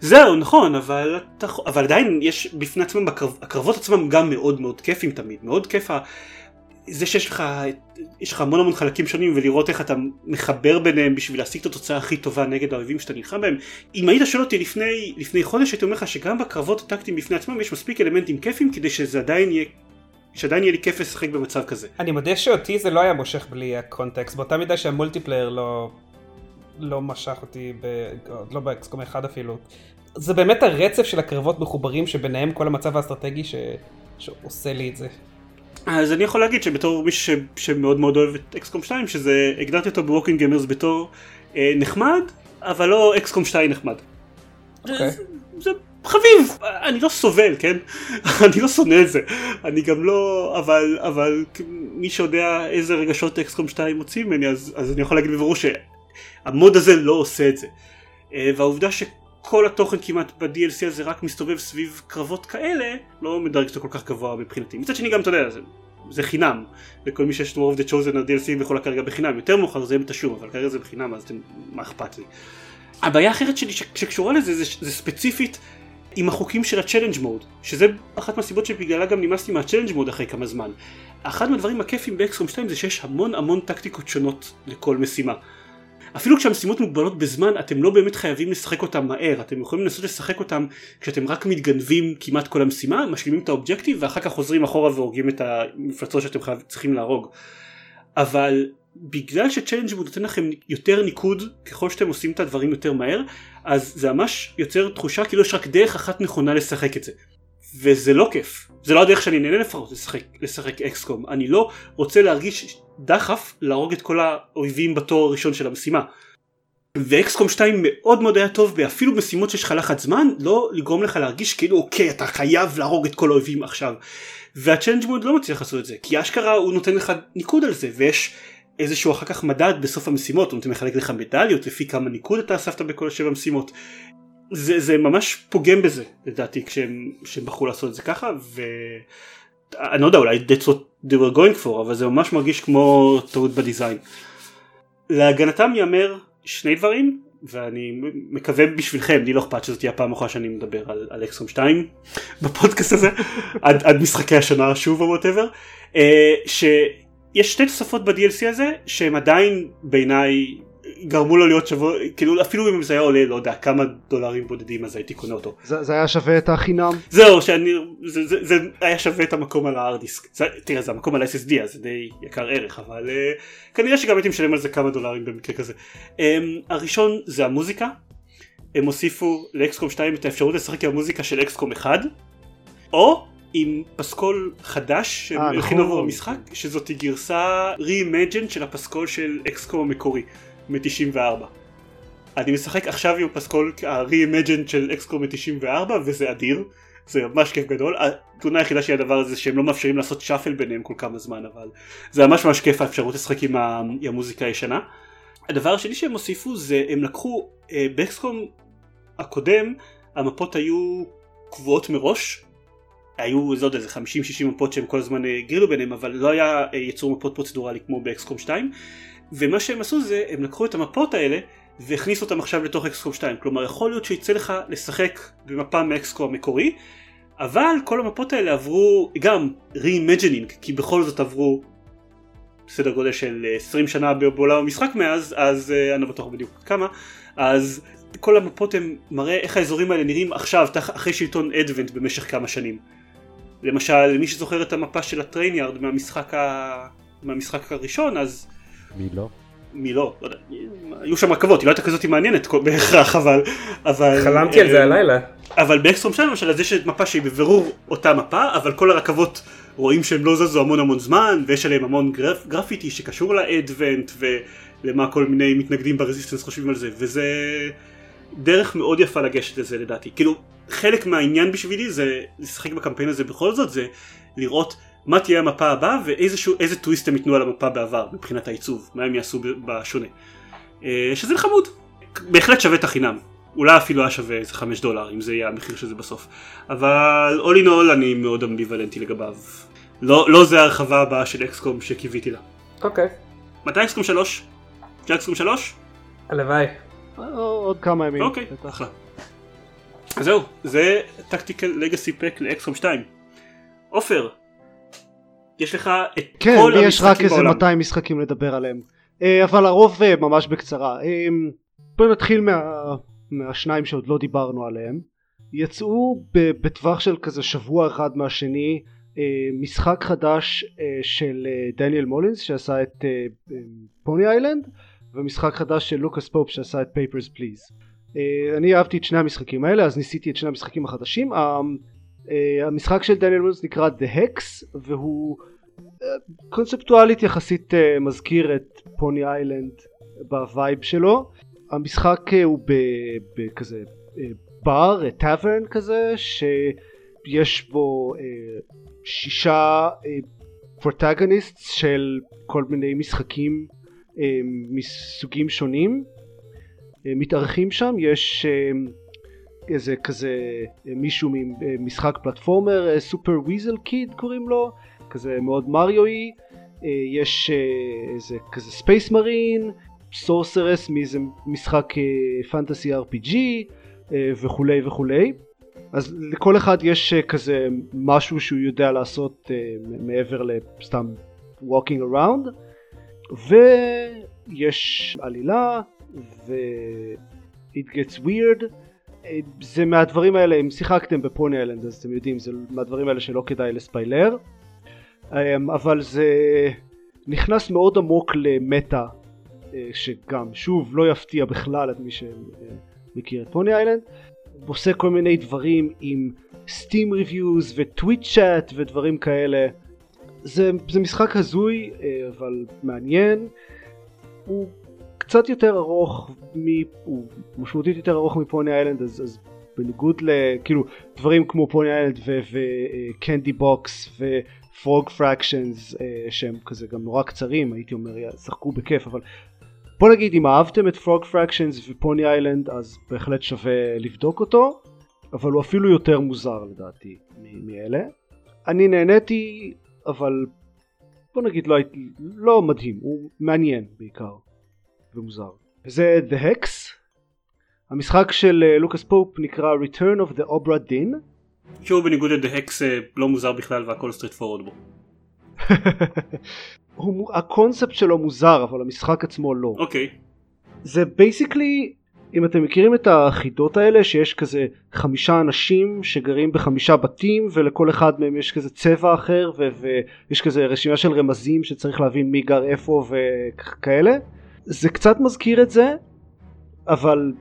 זהו, נכון, אבל, אבל עדיין יש בפני עצמם, הקרב, הקרבות עצמם גם מאוד מאוד כיפים תמיד, מאוד כיף זה שיש לך, יש לך המון המון חלקים שונים ולראות איך אתה מחבר ביניהם בשביל להשיג את התוצאה הכי טובה נגד האויבים שאתה נלחם בהם. אם היית שואל אותי לפני, לפני חודש הייתי אומר לך שגם בקרבות הטקטיים בפני עצמם יש מספיק אלמנטים כיפים כדי שזה עדיין יהיה שעדיין יהיה לי כיף לשחק במצב כזה. אני מודה שאותי זה לא היה מושך בלי הקונטקסט, באותה מידה שהמולטיפלייר לא, לא משך אותי, ב, לא באקסקום אחד אפילו. זה באמת הרצף של הקרבות מחוברים שביניהם כל המצב האסטרטגי ש, שעושה לי את זה. אז אני יכול להגיד שבתור מי ש, שמאוד מאוד אוהב את XCOM 2, שזה, הגדרתי אותו ב Working Gamers בתור אה, נחמד, אבל לא XCOM 2 נחמד. Okay. אוקיי. זה, זה חביב, אני לא סובל, כן? אני לא שונא את זה. אני גם לא, אבל, אבל מי שיודע איזה רגשות XCOM 2 מוציא ממני, אז, אז אני יכול להגיד בברור שהמוד הזה לא עושה את זה. אה, והעובדה שכל התוכן כמעט ב-DLC הזה רק מסתובב סביב קרבות כאלה, לא מדרג אותו כל כך גבוה מבחינתי. מצד שני גם, אתה יודע, זה, זה חינם. לכל מי שיש את War of the Chosen ה-DLC בכל כרגע בחינם. יותר מאוחר זה יהיה בתשלום, אבל כרגע זה בחינם, אז אתם, מה אכפת לי. הבעיה האחרת שלי שקשורה לזה זה, זה ספציפית עם החוקים של ה-challenge mode, שזה אחת מהסיבות שבגללה גם נמאסתי מה-challenge mode אחרי כמה זמן. אחד מהדברים הכיפים באקסקום 2 זה שיש המון המון טקטיקות שונות לכל משימה. אפילו כשהמשימות מוגבלות בזמן אתם לא באמת חייבים לשחק אותם מהר, אתם יכולים לנסות לשחק אותם כשאתם רק מתגנבים כמעט כל המשימה, משלימים את האובג'קטיב ואחר כך חוזרים אחורה והורגים את המפלצות שאתם חייב, צריכים להרוג. אבל בגלל שצ'לנג' הוא נותן לכם יותר ניקוד ככל שאתם עושים את הדברים יותר מהר אז זה ממש יוצר תחושה כאילו יש רק דרך אחת נכונה לשחק את זה. וזה לא כיף. זה לא הדרך שאני נהנה לפחות לשחק, לשחק אקסקום אני לא רוצה להרגיש דחף להרוג את כל האויבים בתור הראשון של המשימה. ואקסקום 2 מאוד מאוד היה טוב באפילו משימות שיש לך לחץ זמן לא לגרום לך להרגיש כאילו אוקיי אתה חייב להרוג את כל האויבים עכשיו. והצ'לנג' מוד לא מצליח לעשות את זה כי אשכרה הוא נותן לך ניקוד על זה ויש איזשהו אחר כך מדד בסוף המשימות, הוא מחלק לך מדליות לפי כמה ניקוד אתה אספת בכל השבע המשימות. זה, זה ממש פוגם בזה לדעתי כשהם, כשהם בחרו לעשות את זה ככה ואני לא יודע אולי that's what they were going for אבל זה ממש מרגיש כמו טעות בדיזיין. להגנתם ייאמר שני דברים ואני מקווה בשבילכם לי לא אכפת שזאת תהיה הפעם האחרונה שאני מדבר על, על XCOM 2 בפודקאסט הזה עד, עד משחקי השנה שוב או whatever uh, יש שתי תוספות ב-DLC הזה שהם עדיין בעיניי גרמו לו להיות שווה כאילו אפילו אם זה היה עולה לא יודע כמה דולרים בודדים אז הייתי קונה אותו. זה, זה היה שווה את החינם? זהו שאני זה, זה, זה היה שווה את המקום על ה hard disk. תראה זה המקום על ה-SSD אז זה די יקר ערך אבל uh, כנראה שגם הייתי משלם על זה כמה דולרים במקרה כזה. Um, הראשון זה המוזיקה. הם הוסיפו לאקסקום 2 את האפשרות לשחק עם המוזיקה של אקסקום 1 או עם פסקול חדש שהם הכינו עבור המשחק שזאת גרסה re-imagined של הפסקול של אקסקום המקורי מ-94. אני משחק עכשיו עם הפסקול ה-re-imagined של אקסקום מ-94 וזה אדיר זה ממש כיף גדול. התלונה היחידה של הדבר הזה שהם לא מאפשרים לעשות שאפל ביניהם כל כמה זמן אבל זה ממש ממש כיף האפשרות לשחק עם המוזיקה הישנה. הדבר השני שהם הוסיפו זה הם לקחו אה, באקסקום הקודם המפות היו קבועות מראש היו זה עוד איזה 50-60 מפות שהם כל הזמן הגרילו אה, ביניהם אבל לא היה אה, יצור מפות פרוצדורלי כמו באקסקום 2 ומה שהם עשו זה הם לקחו את המפות האלה והכניסו אותם עכשיו לתוך אקסקום 2 כלומר יכול להיות שיצא לך לשחק במפה מאקסקום המקורי אבל כל המפות האלה עברו גם re-imagining, כי בכל זאת עברו סדר גודל של 20 שנה בעולם המשחק מאז, אז אה, אני לא בטוח בדיוק כמה, אז כל המפות הם מראה איך האזורים האלה נראים עכשיו, אחרי שלטון אדוונט במשך כמה שנים. למשל, מי שזוכר את המפה של הטרייניארד מהמשחק, ה... מהמשחק הראשון, אז... מי לא? מי לא, לא יודע, היו שם רכבות, היא לא הייתה כזאת מעניינת בהכרח, אבל... אבל חלמתי על זה הלילה. אבל ב XCOM 2 למשל, אז יש מפה שהיא בבירור אותה מפה, אבל כל הרכבות רואים שהם לא זזו המון המון זמן, ויש עליהם המון גרפ, גרפיטי שקשור ל Advent, ולמה כל מיני מתנגדים ב resistance חושבים על זה, וזה דרך מאוד יפה לגשת לזה לדעתי. כאילו, חלק מהעניין בשבילי זה לשחק בקמפיין הזה בכל זאת, זה לראות מה תהיה המפה הבאה ואיזה טוויסט הם ייתנו על המפה בעבר מבחינת העיצוב, מה הם יעשו בשונה. אה, שזה חמוד, בהחלט שווה את החינם. אולי אפילו היה שווה איזה 5 דולר אם זה יהיה המחיר של זה בסוף. אבל all in all אני מאוד אמביוולנטי לגביו. לא, לא זה ההרחבה הבאה של אקסקום שקיוויתי לה. אוקיי. Okay. מתי אקסקום 3? זה אקסקום 3? הלוואי. עוד כמה ימים. אוקיי, אחלה. זהו, זה טקטיקל לגאסי פק לאקסקום 2. עופר, יש לך את כן, כל המשחקים בעולם. כן, יש רק איזה 200 משחקים לדבר עליהם. אה, אבל הרוב אה, ממש בקצרה. אה, בואו נתחיל מה... מהשניים שעוד לא דיברנו עליהם. יצאו בטווח של כזה שבוע אחד מהשני משחק חדש של דניאל מולינס שעשה את Pony Island ומשחק חדש של לוקאס פופ שעשה את Papers Please. אני אהבתי את שני המשחקים האלה אז ניסיתי את שני המשחקים החדשים. Uh, המשחק של דניאל מולינס נקרא The Hex והוא קונספטואלית יחסית מזכיר את Pony Island ב vibe שלו המשחק הוא בכזה בר, tavern כזה שיש בו שישה protagonist של כל מיני משחקים מסוגים שונים uh, מתארחים שם יש uh, איזה כזה אה, מישהו ממשחק אה, platformer Super Weasel Kid קוראים לו כזה מאוד מריואי אה, יש איזה כזה space marine sorceress מאיזה משחק fantasy RPG וכולי וכולי. אז לכל אחד יש כזה משהו שהוא יודע לעשות מעבר לסתם walking around ויש עלילה ו it gets weird. זה מהדברים האלה, אם שיחקתם בפוני איילנד אז אתם יודעים, זה מהדברים האלה שלא כדאי לספיילר. אמ, אבל זה נכנס מאוד עמוק למטה אה, שגם שוב לא יפתיע בכלל את מי שמכיר את פוני איילנד. עושה כל מיני דברים עם סטים ריוויוז וטוויט צ'אט ודברים כאלה זה, זה משחק הזוי אה, אבל מעניין. הוא קצת יותר ארוך, מ... הוא משמעותית יותר ארוך מ Pony Island אז, אז בניגוד לכאילו דברים כמו Pony Island ו Candy Box ו Frog Fractions שהם כזה גם נורא קצרים הייתי אומר שחקו בכיף אבל בוא נגיד אם אהבתם את Frog Fractions ו Pony Island אז בהחלט שווה לבדוק אותו אבל הוא אפילו יותר מוזר לדעתי מאלה. אני נהניתי אבל בוא נגיד לא, לא מדהים הוא מעניין בעיקר ומוזר. זה The Hex, המשחק של אה, לוקאס פופ נקרא Return of the Obra Dinn. שהוא בניגוד ל-The Hex אה, לא מוזר בכלל והכל straightforward בו. הקונספט שלו מוזר אבל המשחק עצמו לא. אוקיי. Okay. זה basically אם אתם מכירים את החידות האלה שיש כזה חמישה אנשים שגרים בחמישה בתים ולכל אחד מהם יש כזה צבע אחר ויש כזה רשימה של רמזים שצריך להבין מי גר איפה וכאלה זה קצת מזכיר את זה אבל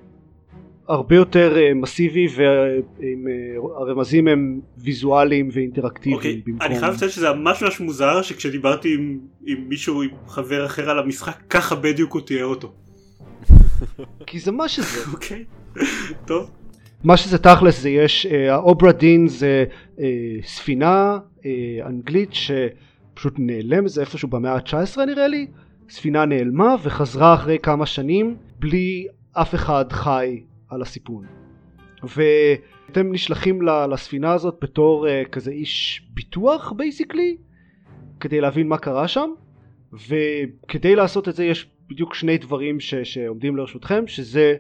הרבה יותר uh, מסיבי והרמזים הם ויזואליים ואינטראקטיביים okay, אוקיי, במקום... אני חייב לציין שזה ממש ממש מוזר שכשדיברתי עם, עם מישהו עם חבר אחר על המשחק ככה בדיוק הוא תיאר אותו. כי זה מה שזה. אוקיי, טוב. מה שזה תכלס זה יש אה, האוברה דין זה uh, ספינה uh, אנגלית שפשוט נעלם זה איפשהו במאה ה-19 נראה לי ספינה נעלמה וחזרה אחרי כמה שנים בלי אף אחד חי על הסיפון. ואתם נשלחים לספינה הזאת בתור כזה איש ביטוח בייסיקלי כדי להבין מה קרה שם וכדי לעשות את זה יש בדיוק שני דברים ש- שעומדים לרשותכם שזה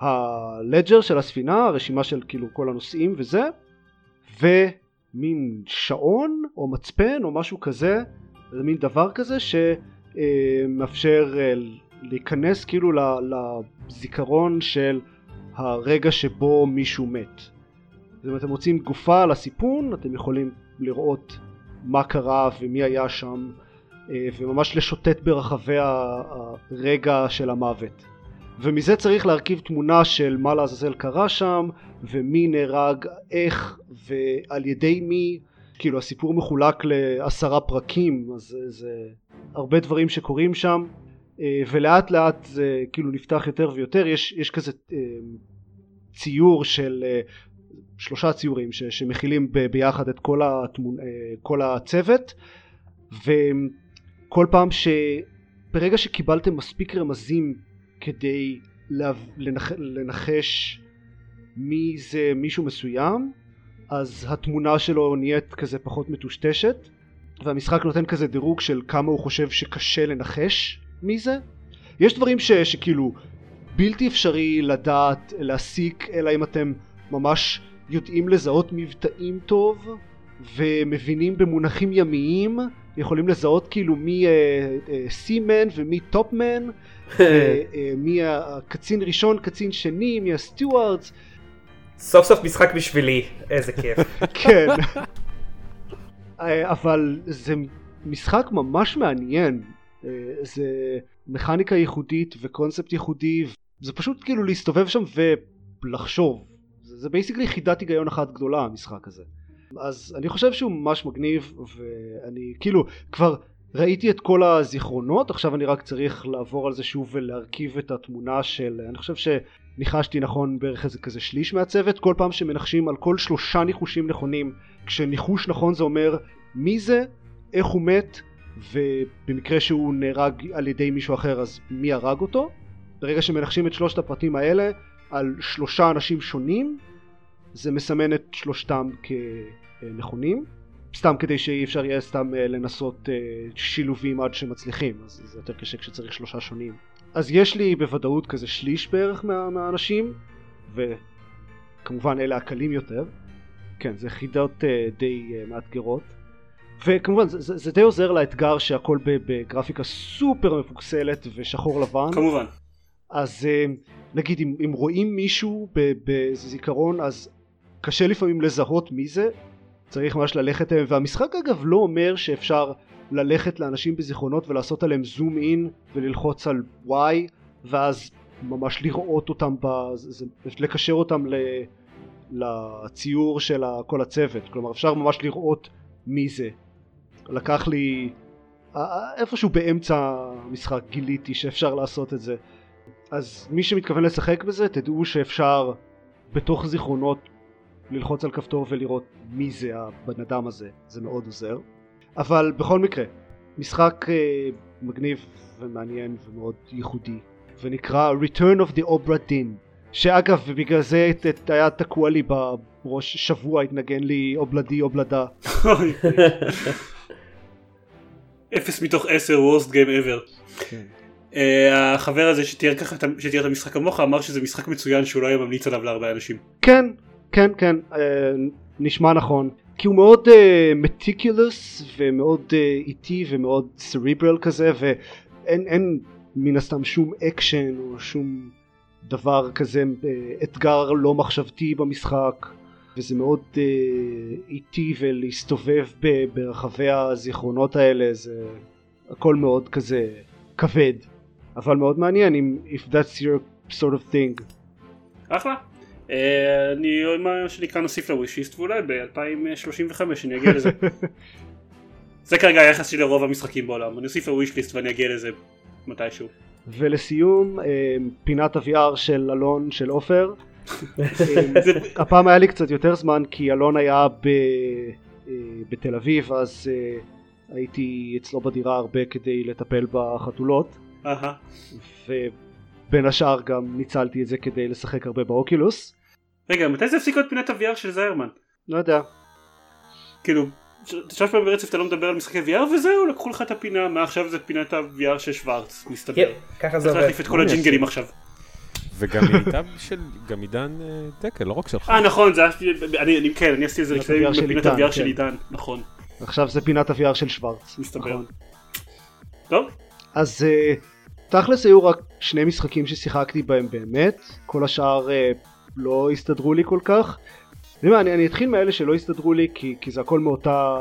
הלג'ר של הספינה הרשימה של כאילו כל הנושאים וזה מין שעון או מצפן או משהו כזה, זה מין דבר כזה שמאפשר אה, להיכנס כאילו לזיכרון של הרגע שבו מישהו מת. אז אם אתם מוצאים גופה על הסיפון אתם יכולים לראות מה קרה ומי היה שם אה, וממש לשוטט ברחבי הרגע של המוות. ומזה צריך להרכיב תמונה של מה לעזאזל קרה שם ומי נהרג איך ועל ידי מי. כאילו הסיפור מחולק לעשרה פרקים אז זה, זה הרבה דברים שקורים שם. אה, ולאט לאט זה כאילו נפתח יותר ויותר. יש, יש כזה אה, ציור של שלושה ציורים ש, שמכילים ביחד את כל, התמונ... כל הצוות וכל פעם שברגע שקיבלתם מספיק רמזים כדי לנח... לנחש מי זה מישהו מסוים אז התמונה שלו נהיית כזה פחות מטושטשת והמשחק נותן כזה דירוג של כמה הוא חושב שקשה לנחש מי זה. יש דברים ש... שכאילו בלתי אפשרי לדעת להסיק אלא אם אתם ממש יודעים לזהות מבטאים טוב ומבינים במונחים ימיים יכולים לזהות כאילו מי סימן אה, uh, ומי טופמן uh, מי הקצין ראשון קצין שני מי הסטיוארדס סוף סוף משחק בשבילי איזה כיף. כן. אבל זה משחק ממש מעניין. זה מכניקה ייחודית וקונספט ייחודי זה פשוט כאילו להסתובב שם ולחשוב. זה בייסיקלי חידת היגיון אחת גדולה המשחק הזה אז אני חושב שהוא ממש מגניב ואני כאילו כבר ראיתי את כל הזיכרונות עכשיו אני רק צריך לעבור על זה שוב ולהרכיב את התמונה של אני חושב שניחשתי נכון בערך איזה כזה שליש מהצוות כל פעם שמנחשים על כל שלושה ניחושים נכונים כשניחוש נכון זה אומר מי זה איך הוא מת ובמקרה שהוא נהרג על ידי מישהו אחר אז מי הרג אותו. ברגע שמנחשים את שלושת הפרטים האלה על שלושה אנשים שונים זה מסמן את שלושתם כנכונים סתם כדי שאי אפשר יהיה סתם אה, לנסות אה, שילובים עד שמצליחים אז זה יותר קשה כשצריך שלושה שונים. אז יש לי בוודאות כזה שליש בערך מה, מהאנשים וכמובן אלה הקלים יותר. כן זה חידות אה, די מאתגרות. וכמובן זה, זה, זה די עוזר לאתגר שהכל בגרפיקה סופר מפוקסלת ושחור לבן. כמובן. אז נגיד אם, אם רואים מישהו באיזה זיכרון אז קשה לפעמים לזהות מי זה צריך ממש ללכת אליהם. והמשחק אגב לא אומר שאפשר ללכת לאנשים בזיכרונות ולעשות עליהם זום אין וללחוץ על Y ואז ממש לראות אותם, בזה, לקשר אותם ל, לציור של כל הצוות. כלומר אפשר ממש לראות מי זה. לקח לי איפשהו באמצע המשחק גיליתי שאפשר לעשות את זה. אז מי שמתכוון לשחק בזה תדעו שאפשר בתוך זיכרונות ללחוץ על כפתור ולראות מי זה הבן אדם הזה זה מאוד עוזר אבל בכל מקרה משחק אה, מגניב ומעניין ומאוד ייחודי ונקרא Return of the Obra Dinn שאגב בגלל זה היה תקוע לי בראש שבוע התנגן לי אובלדי אובלדה אפס מתוך עשר worst game ever. כן. Uh, החבר הזה שתיאר ככה שתיאר את המשחק כמוך אמר שזה משחק מצוין שהוא לא היה ממליץ עליו להרבה אנשים. כן כן כן uh, נשמע נכון כי הוא מאוד meticulous uh, ומאוד uh, איטי ומאוד cerebral כזה ואין אין מן הסתם שום אקשן או שום דבר כזה אתגר לא מחשבתי במשחק וזה מאוד uh, איטי ולהסתובב ברחבי הזיכרונות האלה זה הכל מאוד כזה כבד אבל מאוד מעניין אם if that's your sort of thing. אחלה. Uh, אני מה שנקרא נוסיף לווישיסט ואולי ב-2035 אני אגיע לזה. זה כרגע היחס שלי לרוב המשחקים בעולם אני אוסיף לווישליסט ואני אגיע לזה מתישהו. ולסיום uh, פינת ה-VR של אלון של עופר. הפעם היה לי קצת יותר זמן כי אלון היה ב... בתל אביב אז הייתי אצלו בדירה הרבה כדי לטפל בחתולות. ובין השאר גם ניצלתי את זה כדי לשחק הרבה באוקילוס. רגע, מתי זה הפסיק להיות פינת ה-VR של זיירמן? לא יודע. כאילו, שלוש פעמים ברצף אתה לא מדבר על משחקי VR וזהו, לקחו לך את הפינה, מעכשיו זה פינת ה-VR של שוורץ, מסתבר. ככה זה עובד. צריך להחליף את כל הג'ינגלים עכשיו. וגם היא הייתה של, גם עידן אה, דקל, לא רק שלך. אה נכון, זה היה, אני, כן, אני עשיתי את זה פינת לפני ה-VR של בפינת עידן, ה-VR של כן. עידן, נכון, עכשיו זה פינת ה-VR של שוורץ. מסתבר. נכון. טוב, אז אה, תכלס היו רק שני משחקים ששיחקתי בהם באמת, כל השאר אה, לא הסתדרו לי כל כך. אני, אני, אני אתחיל מאלה שלא הסתדרו לי כי, כי זה הכל מאותה,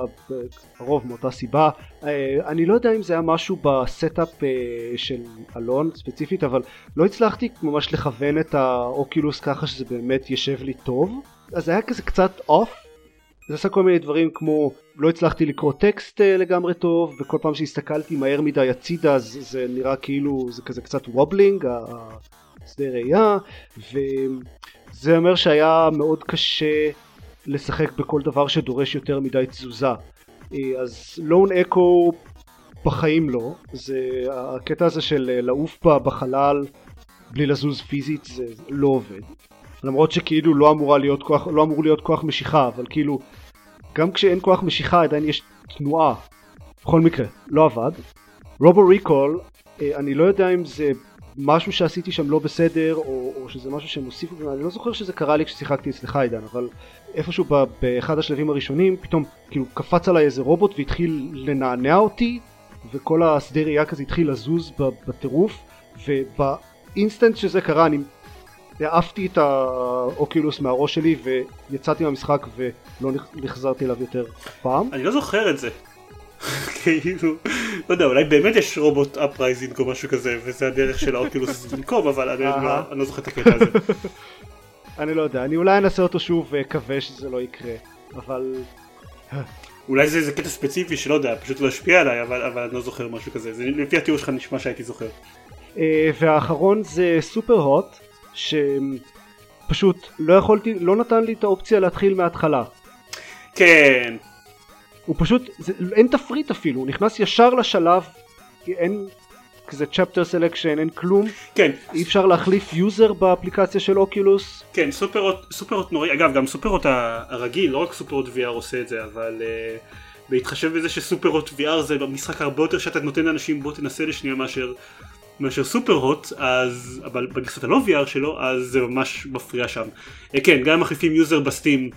הרוב מאותה סיבה. אה, אני לא יודע אם זה היה משהו ב setup אה, של אלון ספציפית, אבל לא הצלחתי ממש לכוון את ה Oculus ככה שזה באמת יושב לי טוב. אז היה כזה קצת off. זה עשה כל מיני דברים כמו לא הצלחתי לקרוא טקסט אה, לגמרי טוב וכל פעם שהסתכלתי מהר מדי הצידה זה, זה נראה כאילו זה כזה קצת wobbling השדה ראייה וזה אומר שהיה מאוד קשה לשחק בכל דבר שדורש יותר מדי תזוזה. אה, אז לון אקו בחיים לא. זה הקטע הזה של אה, לעוף ב- בחלל בלי לזוז פיזית זה לא עובד. למרות שכאילו לא אמורה להיות כוח לא אמור להיות כוח משיכה אבל כאילו גם כשאין כוח משיכה עדיין יש תנועה. בכל מקרה לא עבד. רובו ריקול אה, אני לא יודע אם זה משהו שעשיתי שם לא בסדר או, או שזה משהו שהם הוסיפו אני לא זוכר שזה קרה לי כששיחקתי אצלך עידן אבל איפשהו ב, באחד השלבים הראשונים פתאום כאילו קפץ עליי איזה רובוט והתחיל לנענע אותי וכל השדה ראייה כזה התחיל לזוז בטירוף ובאינסטנט שזה קרה אני העפתי את ה Oculus מהראש שלי ויצאתי מהמשחק ולא נח- נחזרתי אליו יותר פעם. אני לא זוכר את זה. כאילו, לא יודע, אולי באמת יש robot uprising או משהו כזה, וזה הדרך של ה Oculus לנקום, אבל אני. לא- אני לא זוכר את הקטע הזה. אני לא יודע, אני אולי אנסה אותו שוב ואקווה שזה לא יקרה, אבל אולי זה איזה קטע ספציפי שלא יודע, פשוט לא השפיע עליי, אבל אבל אני לא זוכר משהו כזה. זה לפי התיאור שלך נשמע שהייתי זוכר. אה, והאחרון זה סופר הוט שפשוט לא יכולתי, לא נתן לי את האופציה להתחיל מההתחלה. כן, הוא פשוט, זה, אין תפריט אפילו, הוא נכנס ישר לשלב, אין כזה chapter selection, אין כלום, כן, אי אפשר להחליף user באפליקציה של Oculus. כן, Superhot, Superhot נוראי, אגב גם Superhot הרגיל, לא רק Superhot VR עושה את זה, אבל uh, בהתחשב בזה ש Superhot VR זה משחק הרבה יותר שאתה נותן לאנשים בוא תנסה לשנייה מאשר, מאשר Superhot, אז, אבל בגרסת הלא VR שלו, אז זה ממש מפריע שם. Uh, כן, גם אם מחליפים user ב Steam,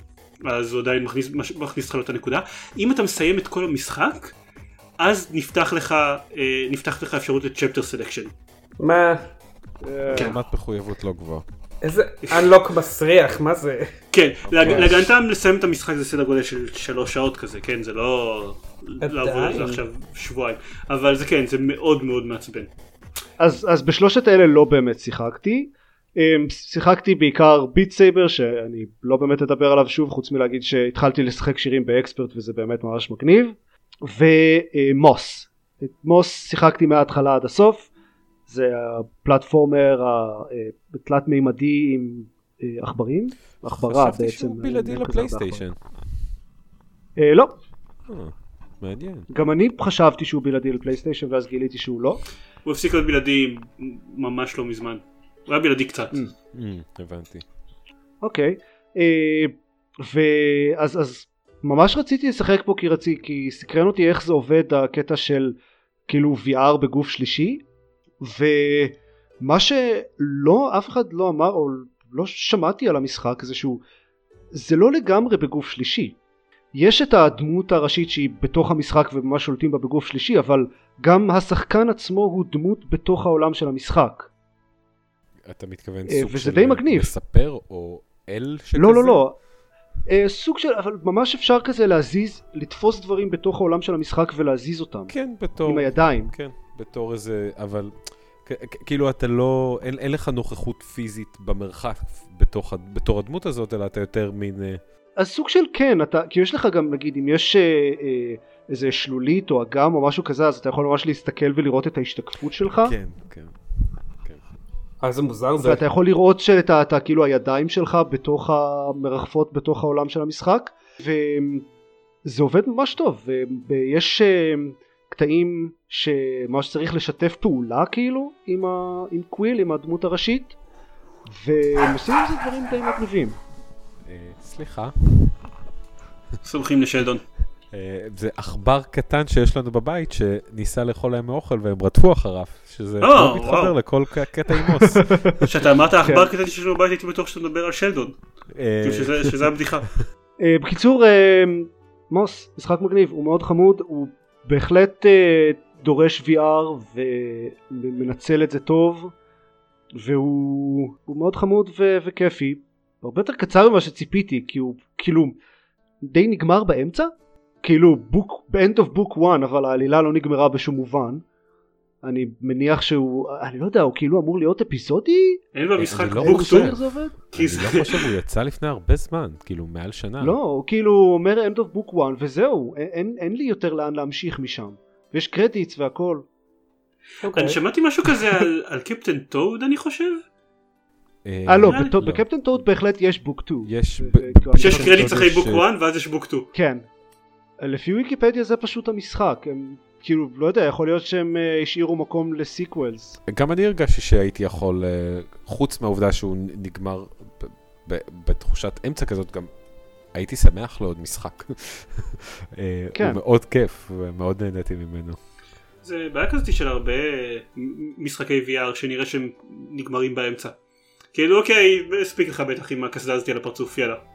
אז הוא עדיין מכניס, מכניס אותך לאותה נקודה. אם אתה מסיים את כל המשחק, אז נפתח לך, uh, נפתח לך אפשרות ל chapter selection. מה? כן. רמת מחויבות לא גבוהה. איזה unlock מסריח, מה זה? כן, ממש. להגנתם לסיים את המשחק זה סדר גודל של שלוש שעות כזה, כן, זה לא לעבוד על זה. עכשיו שבועיים, אבל זה כן, זה מאוד מאוד מעצבן. אז, אז בשלושת האלה לא באמת שיחקתי. אמ, שיחקתי בעיקר Beat Saber שאני לא באמת אדבר עליו שוב חוץ מלהגיד שהתחלתי לשחק שירים ב expert וזה באמת ממש מגניב. ומוס. את מוס שיחקתי מההתחלה עד הסוף. זה הפלטפורמר התלת מימדי עם אה, עכברים. עכברה חשבתי בעצם שהוא בלעדי אה, לפלייסטיישן. אה, לא. אה, מעניין. גם אני חשבתי שהוא בלעדי לפלייסטיישן ואז גיליתי שהוא לא. הוא הפסיק להיות בלעדי ממש לא מזמן. הוא היה בלעדי קצת. Mm. אמ, הבנתי. אוקיי אה, ואז אז ממש רציתי לשחק פה כי רציתי כי סקרן אותי איך זה עובד הקטע של כאילו VR בגוף שלישי ומה שלא אף אחד לא אמר או לא שמעתי על המשחק זה שהוא זה לא לגמרי בגוף שלישי יש את הדמות הראשית שהיא בתוך המשחק וממש שולטים בה בגוף שלישי אבל גם השחקן עצמו הוא דמות בתוך העולם של המשחק אתה מתכוון אה, סוג וזה של די מגניב. מספר או אל שכזה? לא לא לא אה, סוג של אבל ממש אפשר כזה להזיז לתפוס דברים בתוך העולם של המשחק ולהזיז אותם כן, בתור... עם הידיים כן, בתור איזה... אבל... כאילו אתה לא... אין, אין לך נוכחות פיזית במרחק בתוך, בתור הדמות הזאת, אלא אתה יותר מין... אה, אז סוג של כן אתה כי יש לך גם נגיד אם יש אה, אה, איזה שלולית או אגם או משהו כזה אז אתה יכול ממש להסתכל ולראות את ההשתקפות שלך כן, כן. אה, זה מוזר זה. ואתה יכול לראות שאתה אתה, כאילו הידיים שלך בתוך המרחפות בתוך העולם של המשחק וזה עובד ממש טוב ויש אה, קטעים שממש צריך לשתף פעולה כאילו עם, ה, עם קוויל עם הדמות הראשית והם עושים עם זה דברים די מגניבים אה, סליחה. סולחים לשלדון. אה, זה עכבר קטן שיש לנו בבית שניסה לאכול להם מאוכל והם רדפו אחריו, שזה אה, לא מתחבר. לכל קטע עם מוס. כשאתה אמרת עכבר קטן שיש לנו בבית הייתי בטוח שאתה מדבר על שלדון. אה, כאילו שזה- שזה הבדיחה. בקיצור, מוס, משחק מגניב, הוא מאוד חמוד, הוא בהחלט דורש VR ומנצל את זה טוב, והוא הוא מאוד חמוד וכיפי, הרבה יותר קצר ממה שציפיתי, כי הוא כאילו די נגמר באמצע, כאילו בוק, ב-end of book one, אבל העלילה לא נגמרה בשום מובן. אני מניח שהוא, אני לא יודע, הוא כאילו אמור להיות אפיזודי? אין במשחק לא book. Two. אני לא חושב, הוא יצא לפני הרבה זמן, כאילו מעל שנה. לא, הוא כאילו אומר end of book one וזהו, אין, לי יותר לאן להמשיך משם. ויש credits והכל. אוקיי. אני שמעתי משהו כזה על- על Captain Toad אני חושב. אה, אה לא, לי- בטו- ב Captain Toad בהחלט יש book 2. יש כאילו, credits אחרי book 1 ואז יש book 2. כן. לפי ויקיפדיה זה פשוט המשחק. הם כאילו, לא יודע, יכול להיות שהם אה, השאירו מקום לסיקוולס. גם אני הרגשתי שהייתי יכול, אה, חוץ מהעובדה שהוא נגמר ב- ב- בתחושת אמצע כזאת, גם הייתי שמח לעוד משחק. אה, כן. הוא מאוד כיף, ומאוד נהניתי ממנו. זה בעיה כזאת של הרבה משחקי VR שנראה שהם נגמרים באמצע. כאילו אוקיי הספיק לך בטח עם הקסדה הזאתי על הפרצוף יאללה.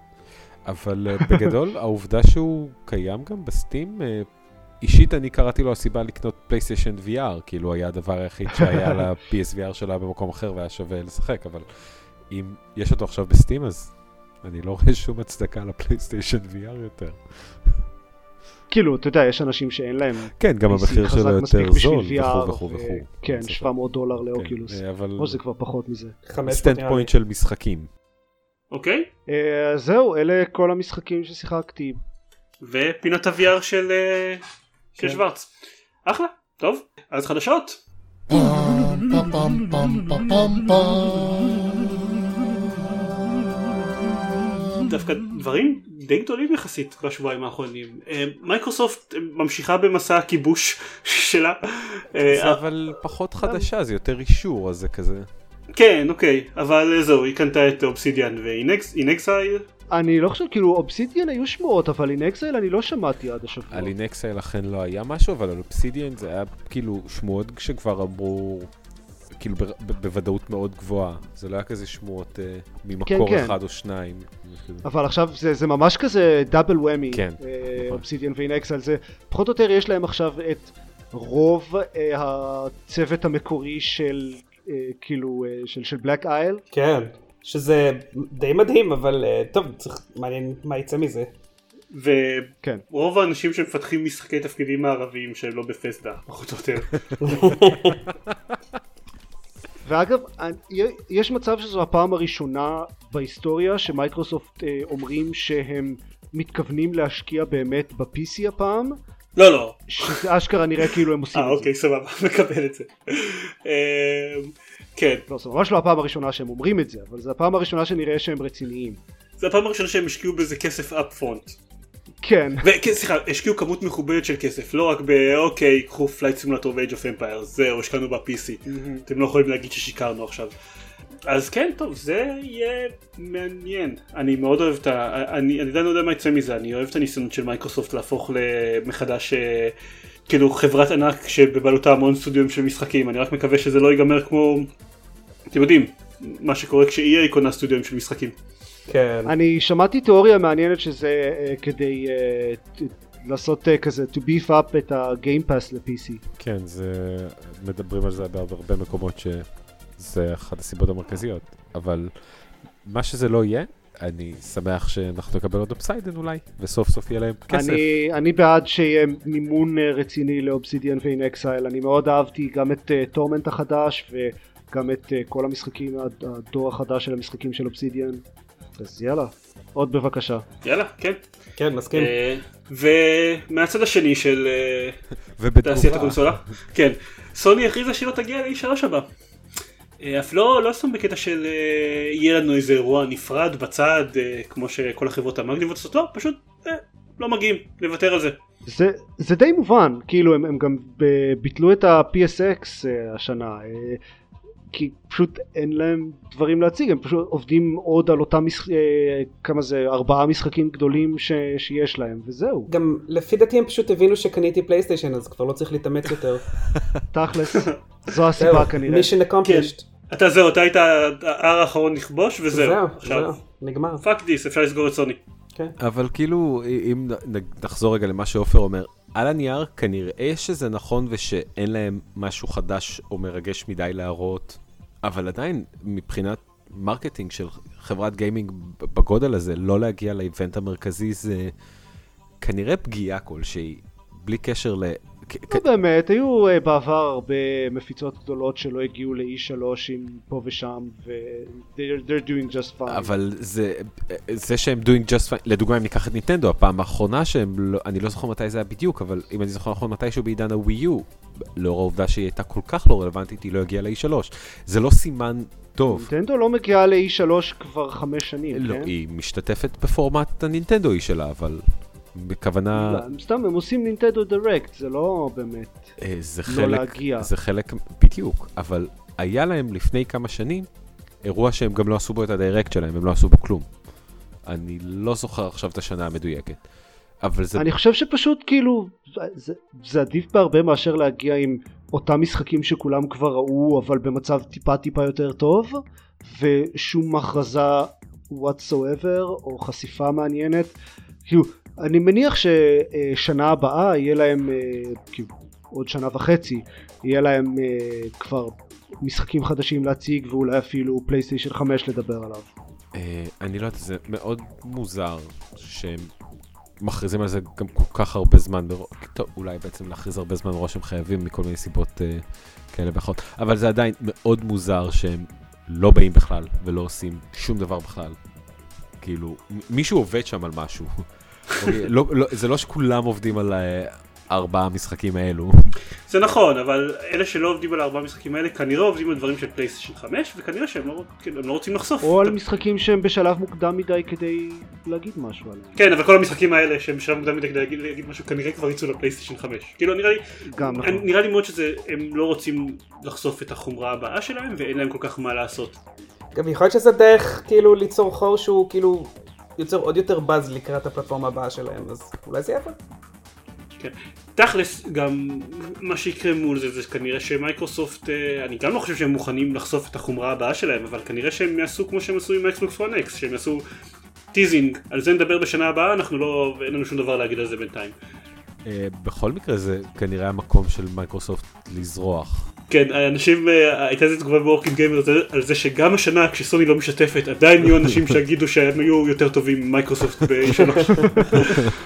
אבל אה, בגדול, העובדה שהוא קיים גם ב Steam, אה, אישית אני קראתי לו הסיבה לקנות פלייסטיישן VR, כאילו היה הדבר היחיד שהיה ל-PSVR שלא במקום אחר והיה שווה לשחק, אבל אם יש אותו עכשיו ב Steam, אז אני לא רואה שום הצדקה לפלייסטיישן VR יותר. כאילו, אתה יודע, יש אנשים שאין להם כן, גם המחיר שלו יותר זול, וכו' וכו' וכו'. כן, זה 700 דולר כן, ל Oculus. אה, אבל או שזה כבר פחות מזה. 500 stand. Point של משחקים. אוקיי? אה, אז זהו, אלה כל המשחקים ששיחקתי. ופינת ה-VR של אה, של כן. שוורץ. אחלה, טוב, אז חדשות. דווקא דברים די גדולים יחסית בשבועיים האחרונים. אה, מייקרוסופט ממשיכה במסע הכיבוש שלה. זה אבל פחות חדשה, זה יותר אישור, אז זה כזה. כן, אוקיי, אבל אה, זהו, היא קנתה את Obsidian ו inXile. אני לא חושב, כאילו, אובסידיאן היו שמועות, אבל inXile אני לא שמעתי עד השבוע. על inXile אכן לא היה משהו, אבל על אובסידיאן זה היה כאילו שמועות שכבר אמרו, כאילו ב- ב- בוודאות מאוד גבוהה. זה לא היה כזה שמועות אה, ממקור כן. אחד או שניים. אבל עכשיו זה, זה ממש כזה double whammy, כן, נכון. אובסידיאן ואין אקסל, זה פחות או יותר יש להם עכשיו את רוב אה, הצוות המקורי של כאילו אה, של, של בלק אייל, כן. שזה די מדהים, אבל אה, טוב, צריך, מעניין מה יצא מזה. כן. ורוב האנשים שמפתחים משחקי תפקידים מערביים שהם לא בפסדה, פחות או יותר. ואגב, יש מצב שזו הפעם הראשונה בהיסטוריה שמייקרוסופט אה, אומרים שהם מתכוונים להשקיע באמת ב-PC הפעם, לא, לא. שזה אשכרה נראה כאילו הם עושים אה, את זה. אוקיי, סבבה, מקבל את זה. אה, כן, לא, זו ממש לא הפעם הראשונה שהם אומרים את זה, אבל זו הפעם הראשונה שנראה שהם רציניים. זו הפעם הראשונה שהם השקיעו בזה כסף up front. כן. סליחה, השקיעו כמות מכובדת של כסף, לא רק באוקיי, קחו Flight Simulator ו-Age of Empires, זהו, השקענו ב-PC. אתם לא יכולים להגיד ששיקרנו עכשיו. אז כן, טוב, זה יהיה מעניין. אני מאוד אוהב את ה... אני אני עדיין לא יודע מה יצא מזה, אני אוהב את הניסיונות של מייקרוסופט להפוך מחדש, אה, כאילו, חברת ענק שבבעלותה המון סטודיו של משחקים. אני רק מקווה שזה לא ייגמר כמו, אתם יודעים, מה שקורה כש-EA קונה סטודיו של משחקים. כן. אני שמעתי תיאוריה מעניינת שזה אה, כדי אה, לעשות כזה to beef up את ה-game pass ל-PC. כן, זה... מדברים על זה בהרבה מקומות שזה אחת הסיבות המרכזיות, אבל מה שזה לא יהיה, אני שמח שאנחנו נקבל עוד אופסיידן אולי, וסוף סוף יהיה להם כסף. אני, אני בעד שיהיה מימון אה, רציני ל Obsidian ו inXile, אני מאוד אהבתי גם את Torment החדש וגם את אה, כל המשחקים, הד- הדור החדש של המשחקים של אובסידיאן. אז יאללה, עוד בבקשה. יאללה, כן. כן, מסכים. אה, ומהצד השני של אה, ובתגובה, תעשיית הקונסולה, כן, סוני הכריזה שהיא לא תגיע ל-E3 הבא. אה, אף לא, לא סתם בקטע של אה, יהיה לנו איזה אירוע נפרד בצד, אה, כמו שכל החברות המגניבות עושות, לא, פשוט אה, לא מגיעים, לוותר על זה. זה, זה די מובן, כאילו הם, הם גם ביטלו את ה-PSX אה, השנה. אה, כי פשוט אין להם דברים להציג, הם פשוט עובדים עוד על אותם, משח... אה, כמה זה, ארבעה משחקים גדולים ש... שיש להם, וזהו. גם לפי דעתי הם פשוט הבינו שקניתי פלייסטיישן אז כבר לא צריך להתאמץ יותר. תכלס, זו הסיבה כנראה. mission accomplished. אתה זהו, אתה היית ההר האחרון לכבוש וזהו. זהו, עכשיו, זהו, נגמר. fuck this, אפשר לסגור את סוני. כן. אבל כאילו, אם נחזור רגע למה שעופר אומר, על הנייר כנראה שזה נכון ושאין להם משהו חדש או מרגש מדי להראות, אבל עדיין מבחינת marketing של חברת gaming בגודל הזה, לא להגיע ל event המרכזי זה כנראה פגיעה כלשהי, בלי קשר לא באמת, היו אה, בעבר הרבה מפיצות גדולות שלא הגיעו ל-E3 עם פה ושם, ו- they're, they're doing just fine. אבל זה, זה שהם doing just fine, לדוגמה אם ניקח את נינטנדו, הפעם האחרונה שהם, לא, אני לא זוכר מתי זה היה בדיוק, אבל אם אני זוכר נכון מתישהו בעידן הווי יו, לאור העובדה שהיא הייתה כל כך לא רלוונטית, היא לא הגיעה ל-E3. זה לא סימן טוב. נינטנדו לא מגיעה ל-E3 כבר חמש שנים, לא, כן? היא משתתפת בפורמט הנינטנדואי שלה, אבל בכוונה, לא, סתם, הם עושים Nintendo Direct, זה לא באמת. אה, זה לא חלק, להגיע. זה חלק, בדיוק, אבל היה להם לפני כמה שנים אירוע שהם גם לא עשו בו את ה Direct שלהם, הם לא עשו בו כלום. אני לא זוכר עכשיו את השנה המדויקת. אבל זה אני חושב שפשוט כאילו, זה, זה עדיף בהרבה מאשר להגיע עם אותם משחקים שכולם כבר ראו, אבל במצב טיפה טיפה יותר טוב, ושום הכרזה whatsoever, או חשיפה מעניינת. כאילו, אני מניח ששנה הבאה יהיה להם, אה, כאילו, עוד שנה וחצי, יהיה להם אה, כבר משחקים חדשים להציג, ואולי אפילו פלייסטיישן 5 לדבר עליו. אה, אני לא יודע, זה מאוד מוזר שהם מכריזים על זה גם כל כך הרבה זמן טוב, אולי בעצם להכריז הרבה זמן מראש הם חייבים מכל מיני סיבות כאלה ואחרות, אבל זה עדיין מאוד מוזר שהם לא באים בכלל ולא עושים שום דבר בכלל. כאילו, מישהו עובד שם על משהו. אוקיי, לא, לא, זה לא שכולם עובדים על אה, ארבעה המשחקים האלו. זה נכון, אבל אלה שלא עובדים על הארבעה משחקים האלה כנראה עובדים על דברים של פלייסטיישן 5 וכנראה שהם לא, הם לא רוצים לחשוף. או על משחקים שהם בשלב מוקדם מדי כדי להגיד משהו עליהם. כן, אבל כל המשחקים האלה שהם בשלב מוקדם מדי כדי להגיד, להגיד משהו כנראה כבר יצאו לפלייסטיישן 5. כאילו נראה לי, גם נכון. נראה לי מאוד שהם לא רוצים לחשוף את החומרה הבאה שלהם ואין להם כל כך מה לעשות. גם יכול להיות שזה דרך כאילו ליצור חור שהוא כאילו יוצר עוד יותר באז לקראת הפלטפורמה הבאה שלהם, אז אולי זה יפה. כן. תכלס גם מה שיקרה מול זה זה כנראה שמייקרוסופט אה, אני גם לא חושב שהם מוכנים לחשוף את החומרה הבאה שלהם אבל כנראה שהם יעשו כמו שהם עשו עם האקסבוקס 1 X שהם יעשו teasing על זה נדבר בשנה הבאה אנחנו לא אין לנו שום דבר להגיד על זה בינתיים. אה, בכל מקרה זה כנראה המקום של מייקרוסופט לזרוח. כן אנשים אה, הייתה איזה תגובה ב Working Gamer על זה שגם השנה כשסוני לא משתפת עדיין יהיו אנשים שיגידו שהם היו יותר טובים ממייקרוסופט ב-E3.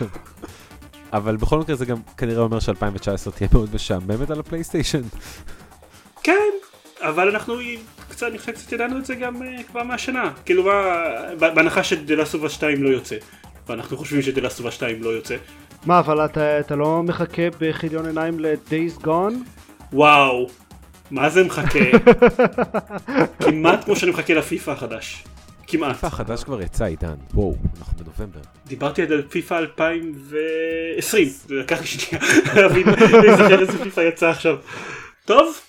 אבל בכל מקרה זה גם כנראה אומר ש-2019 תהיה מאוד משעממת על הפלייסטיישן. כן, אבל אנחנו קצת, אני חושב קצת ידענו את זה גם uh, כבר מהשנה. כאילו בהנחה שדלסובה 2 לא יוצא. ואנחנו חושבים שדלסובה 2 לא יוצא. מה, אבל אתה, אתה לא מחכה בכיליון עיניים ל-Days Gone? וואו, מה זה מחכה? כמעט כמו שאני מחכה לפיפא החדש. כמעט. פיפא החדש כבר יצא עידן, וואו, אנחנו בנובמבר. דיברתי על פיפא 2020, זה לקח לי שנייה להבין, איזה פיפא יצא עכשיו. טוב,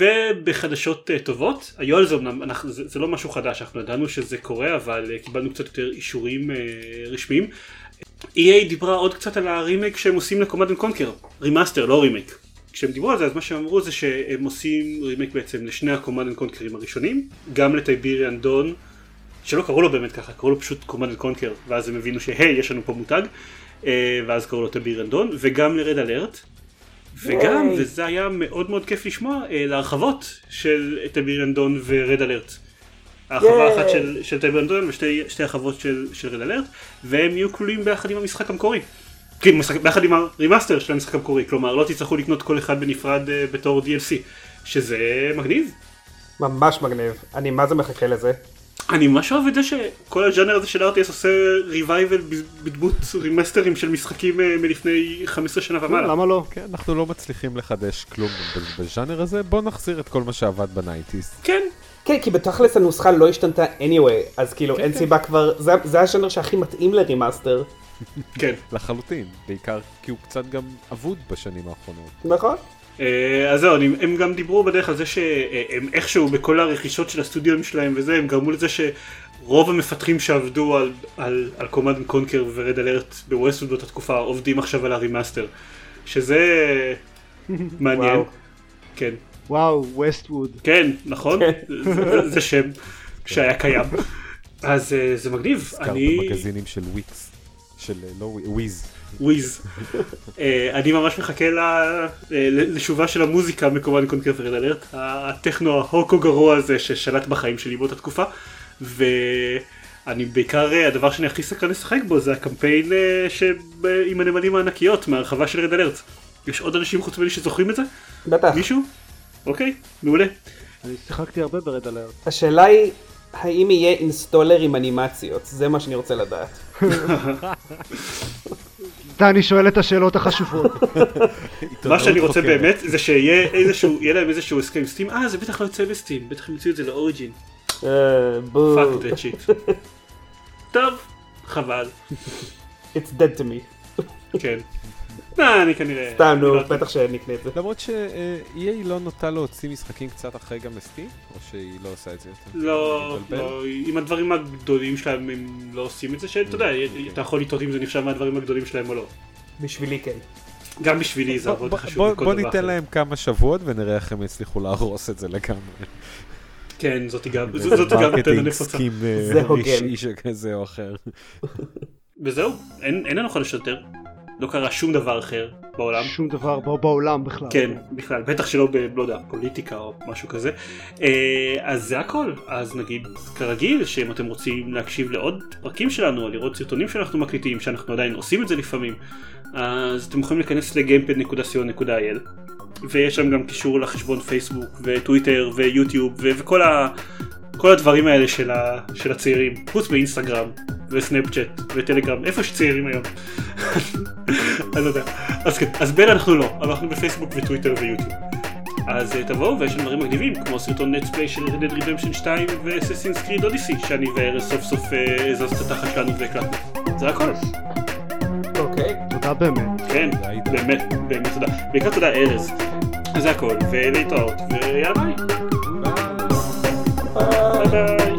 ובחדשות uh, טובות, היו על זה אמנם, זה, לא משהו חדש, אנחנו ידענו שזה קורה, אבל uh, קיבלנו קצת יותר אישורים uh, רשמיים. EA דיברה עוד קצת על הרימייק שהם עושים ל Command and Conquer, remaster, לא רימייק. כשהם דיברו על זה, אז מה שהם אמרו זה שהם עושים רימייק בעצם לשני ה Command and Conquer ים הראשונים, גם ל Tiberian Dawn, שלא קראו לו באמת ככה, קראו לו פשוט Command and Conquer, ואז הם הבינו ש hey, יש לנו פה מותג, uh, ואז קראו לו Tiberian Dawn, וגם ל Red Alert. וגם, ייי. וזה היה מאוד מאוד כיף לשמוע, אה, להרחבות של Tiberian Dawn ו Red Alert. הרחבה. אחת של, של Tiberian Dawn ושתי שתי הרחבות של, של Red Alert, והם יהיו כלולים ביחד עם המשחק המקורי. כאילו, משחק, ביחד עם ה remaster של המשחק המקורי, כלומר לא תצטרכו לקנות כל אחד בנפרד אה, בתור DLC, שזה מגניב. ממש מגניב. אני מה זה מחכה לזה. אני ממש אוהב את זה שכל הז'אנר הזה של RTS עושה revival בדמות remaster ים של משחקים אה, מלפני 15 שנה ומעלה. למה לא? כן, אנחנו לא מצליחים לחדש כלום בז'אנר הזה, בוא נחזיר את כל מה שעבד ב nineties. כן, כן, כי בתכלס הנוסחה לא השתנתה anyway, אז כאילו אין סיבה כבר, זה- הז'אנר שהכי מתאים ל remaster, כן. לחלוטין, בעיקר כי הוא קצת גם אבוד בשנים האחרונות. נכון? אה, אז זהו, הם גם דיברו בדרך על זה שהם איכשהו בכל הרכישות של הסטודיו שלהם וזה, הם גרמו לזה שרוב המפתחים שעבדו על, על, על Command Conquer ו Red Alert ב Westwood באותה תקופה עובדים עכשיו על ה remaster. שזה מעניין. כן. וואו, Westwood. כן, נכון? זה, זה שם שהיה קיים. אז אה, זה מגניב. הזכרת אני... מגזינים של וויקס, של אה, לא וויז, וויז. אה, אני ממש מחכה ל- לשובה של המוזיקה מ Command Conquer Red Alert, הטכנו ההוקו גרוע הזה ששלט בחיים שלי באותה תקופה, ואני בעיקר, הדבר שאני הכי סקרן לשחק בו זה הקמפיין שב- עם הנמלים הענקיות מהרחבה של Red Alert. יש עוד אנשים חוץ ממני שזוכרים את זה? בטח. מישהו? אוקיי, מעולה. אני שיחקתי הרבה ב Red Alert. השאלה היא, האם יהיה installer עם אנימציות? זה מה שאני רוצה לדעת. דני שואל את השאלות החשובות. מה שאני רוצה. באמת זה שיהיה איזשהו, יהיה להם איזשהו הסכם Steam, אה זה בטח לא יוצא ב Steam, בטח הם יוציאו את זה ל Origin. אה. Fuck that shit. טוב, חבל, It's dead to me. כן. לא, אני כנראה... סתם, נו, לא- בטח שנקנה את זה. למרות ש-EA לא נוטה להוציא משחקים קצת אחרי גם ל Steam, או שהיא לא עושה את זה יותר? לא? לא, עם הדברים הגדולים שלהם הם לא עושים את זה, שאתה יודע, אתה יכול לטעות אם זה נחשב מהדברים הגדולים שלהם או לא. בשבילי כן. גם בשבילי זה יותר חשוב בוא- מכל בוא דבר ניתן. להם כמה שבועות ונראה איך הם יצליחו להרוס את זה לגמרי. כן, זאתי גם, זאת גם מרקטינג נותנת נפוצה. סכים אה, זה הוגן. אישי שכזה או אחר. וזהו, אין לנו חודש יותר. לא קרה שום דבר אחר בעולם. שום דבר בעולם בכלל. כן, בכלל, בטח שלא ב... לא יודע, פוליטיקה או משהו כזה. אה, אז זה הכל. אז נגיד, כרגיל, שאם אתם רוצים להקשיב לעוד פרקים שלנו, או לראות סרטונים שאנחנו מקליטים, שאנחנו עדיין עושים את זה לפעמים, אז אתם יכולים להיכנס ל-gamepad.co.il ויש שם גם קישור לחשבון פייסבוק וטוויטר ויוטיוב ו- וכל ה... כל הדברים האלה של, ה... של הצעירים, חוץ מאינסטגרם וסנאפצ'אט וטלגרם, איפה יש צעירים היום? אני לא יודע. אז כן, אז בין אנחנו לא, אבל אנחנו בפייסבוק וטוויטר ויוטיוב. אז אה, תבואו ויש דברים מגניבים כמו סרטון let's play של Red Dead Redemption 2 ו-Assassin's Creed Odyssey שאני וארז סוף סוף אה, הזזנו את התחת שלנו והקלטנו. זה הכל. אוקיי. תודה באמת. כן. באמת, באמת תודה. בעיקר תודה ארז. זה הכל, ולהתראות, ויאללה ביי. ביי ביי.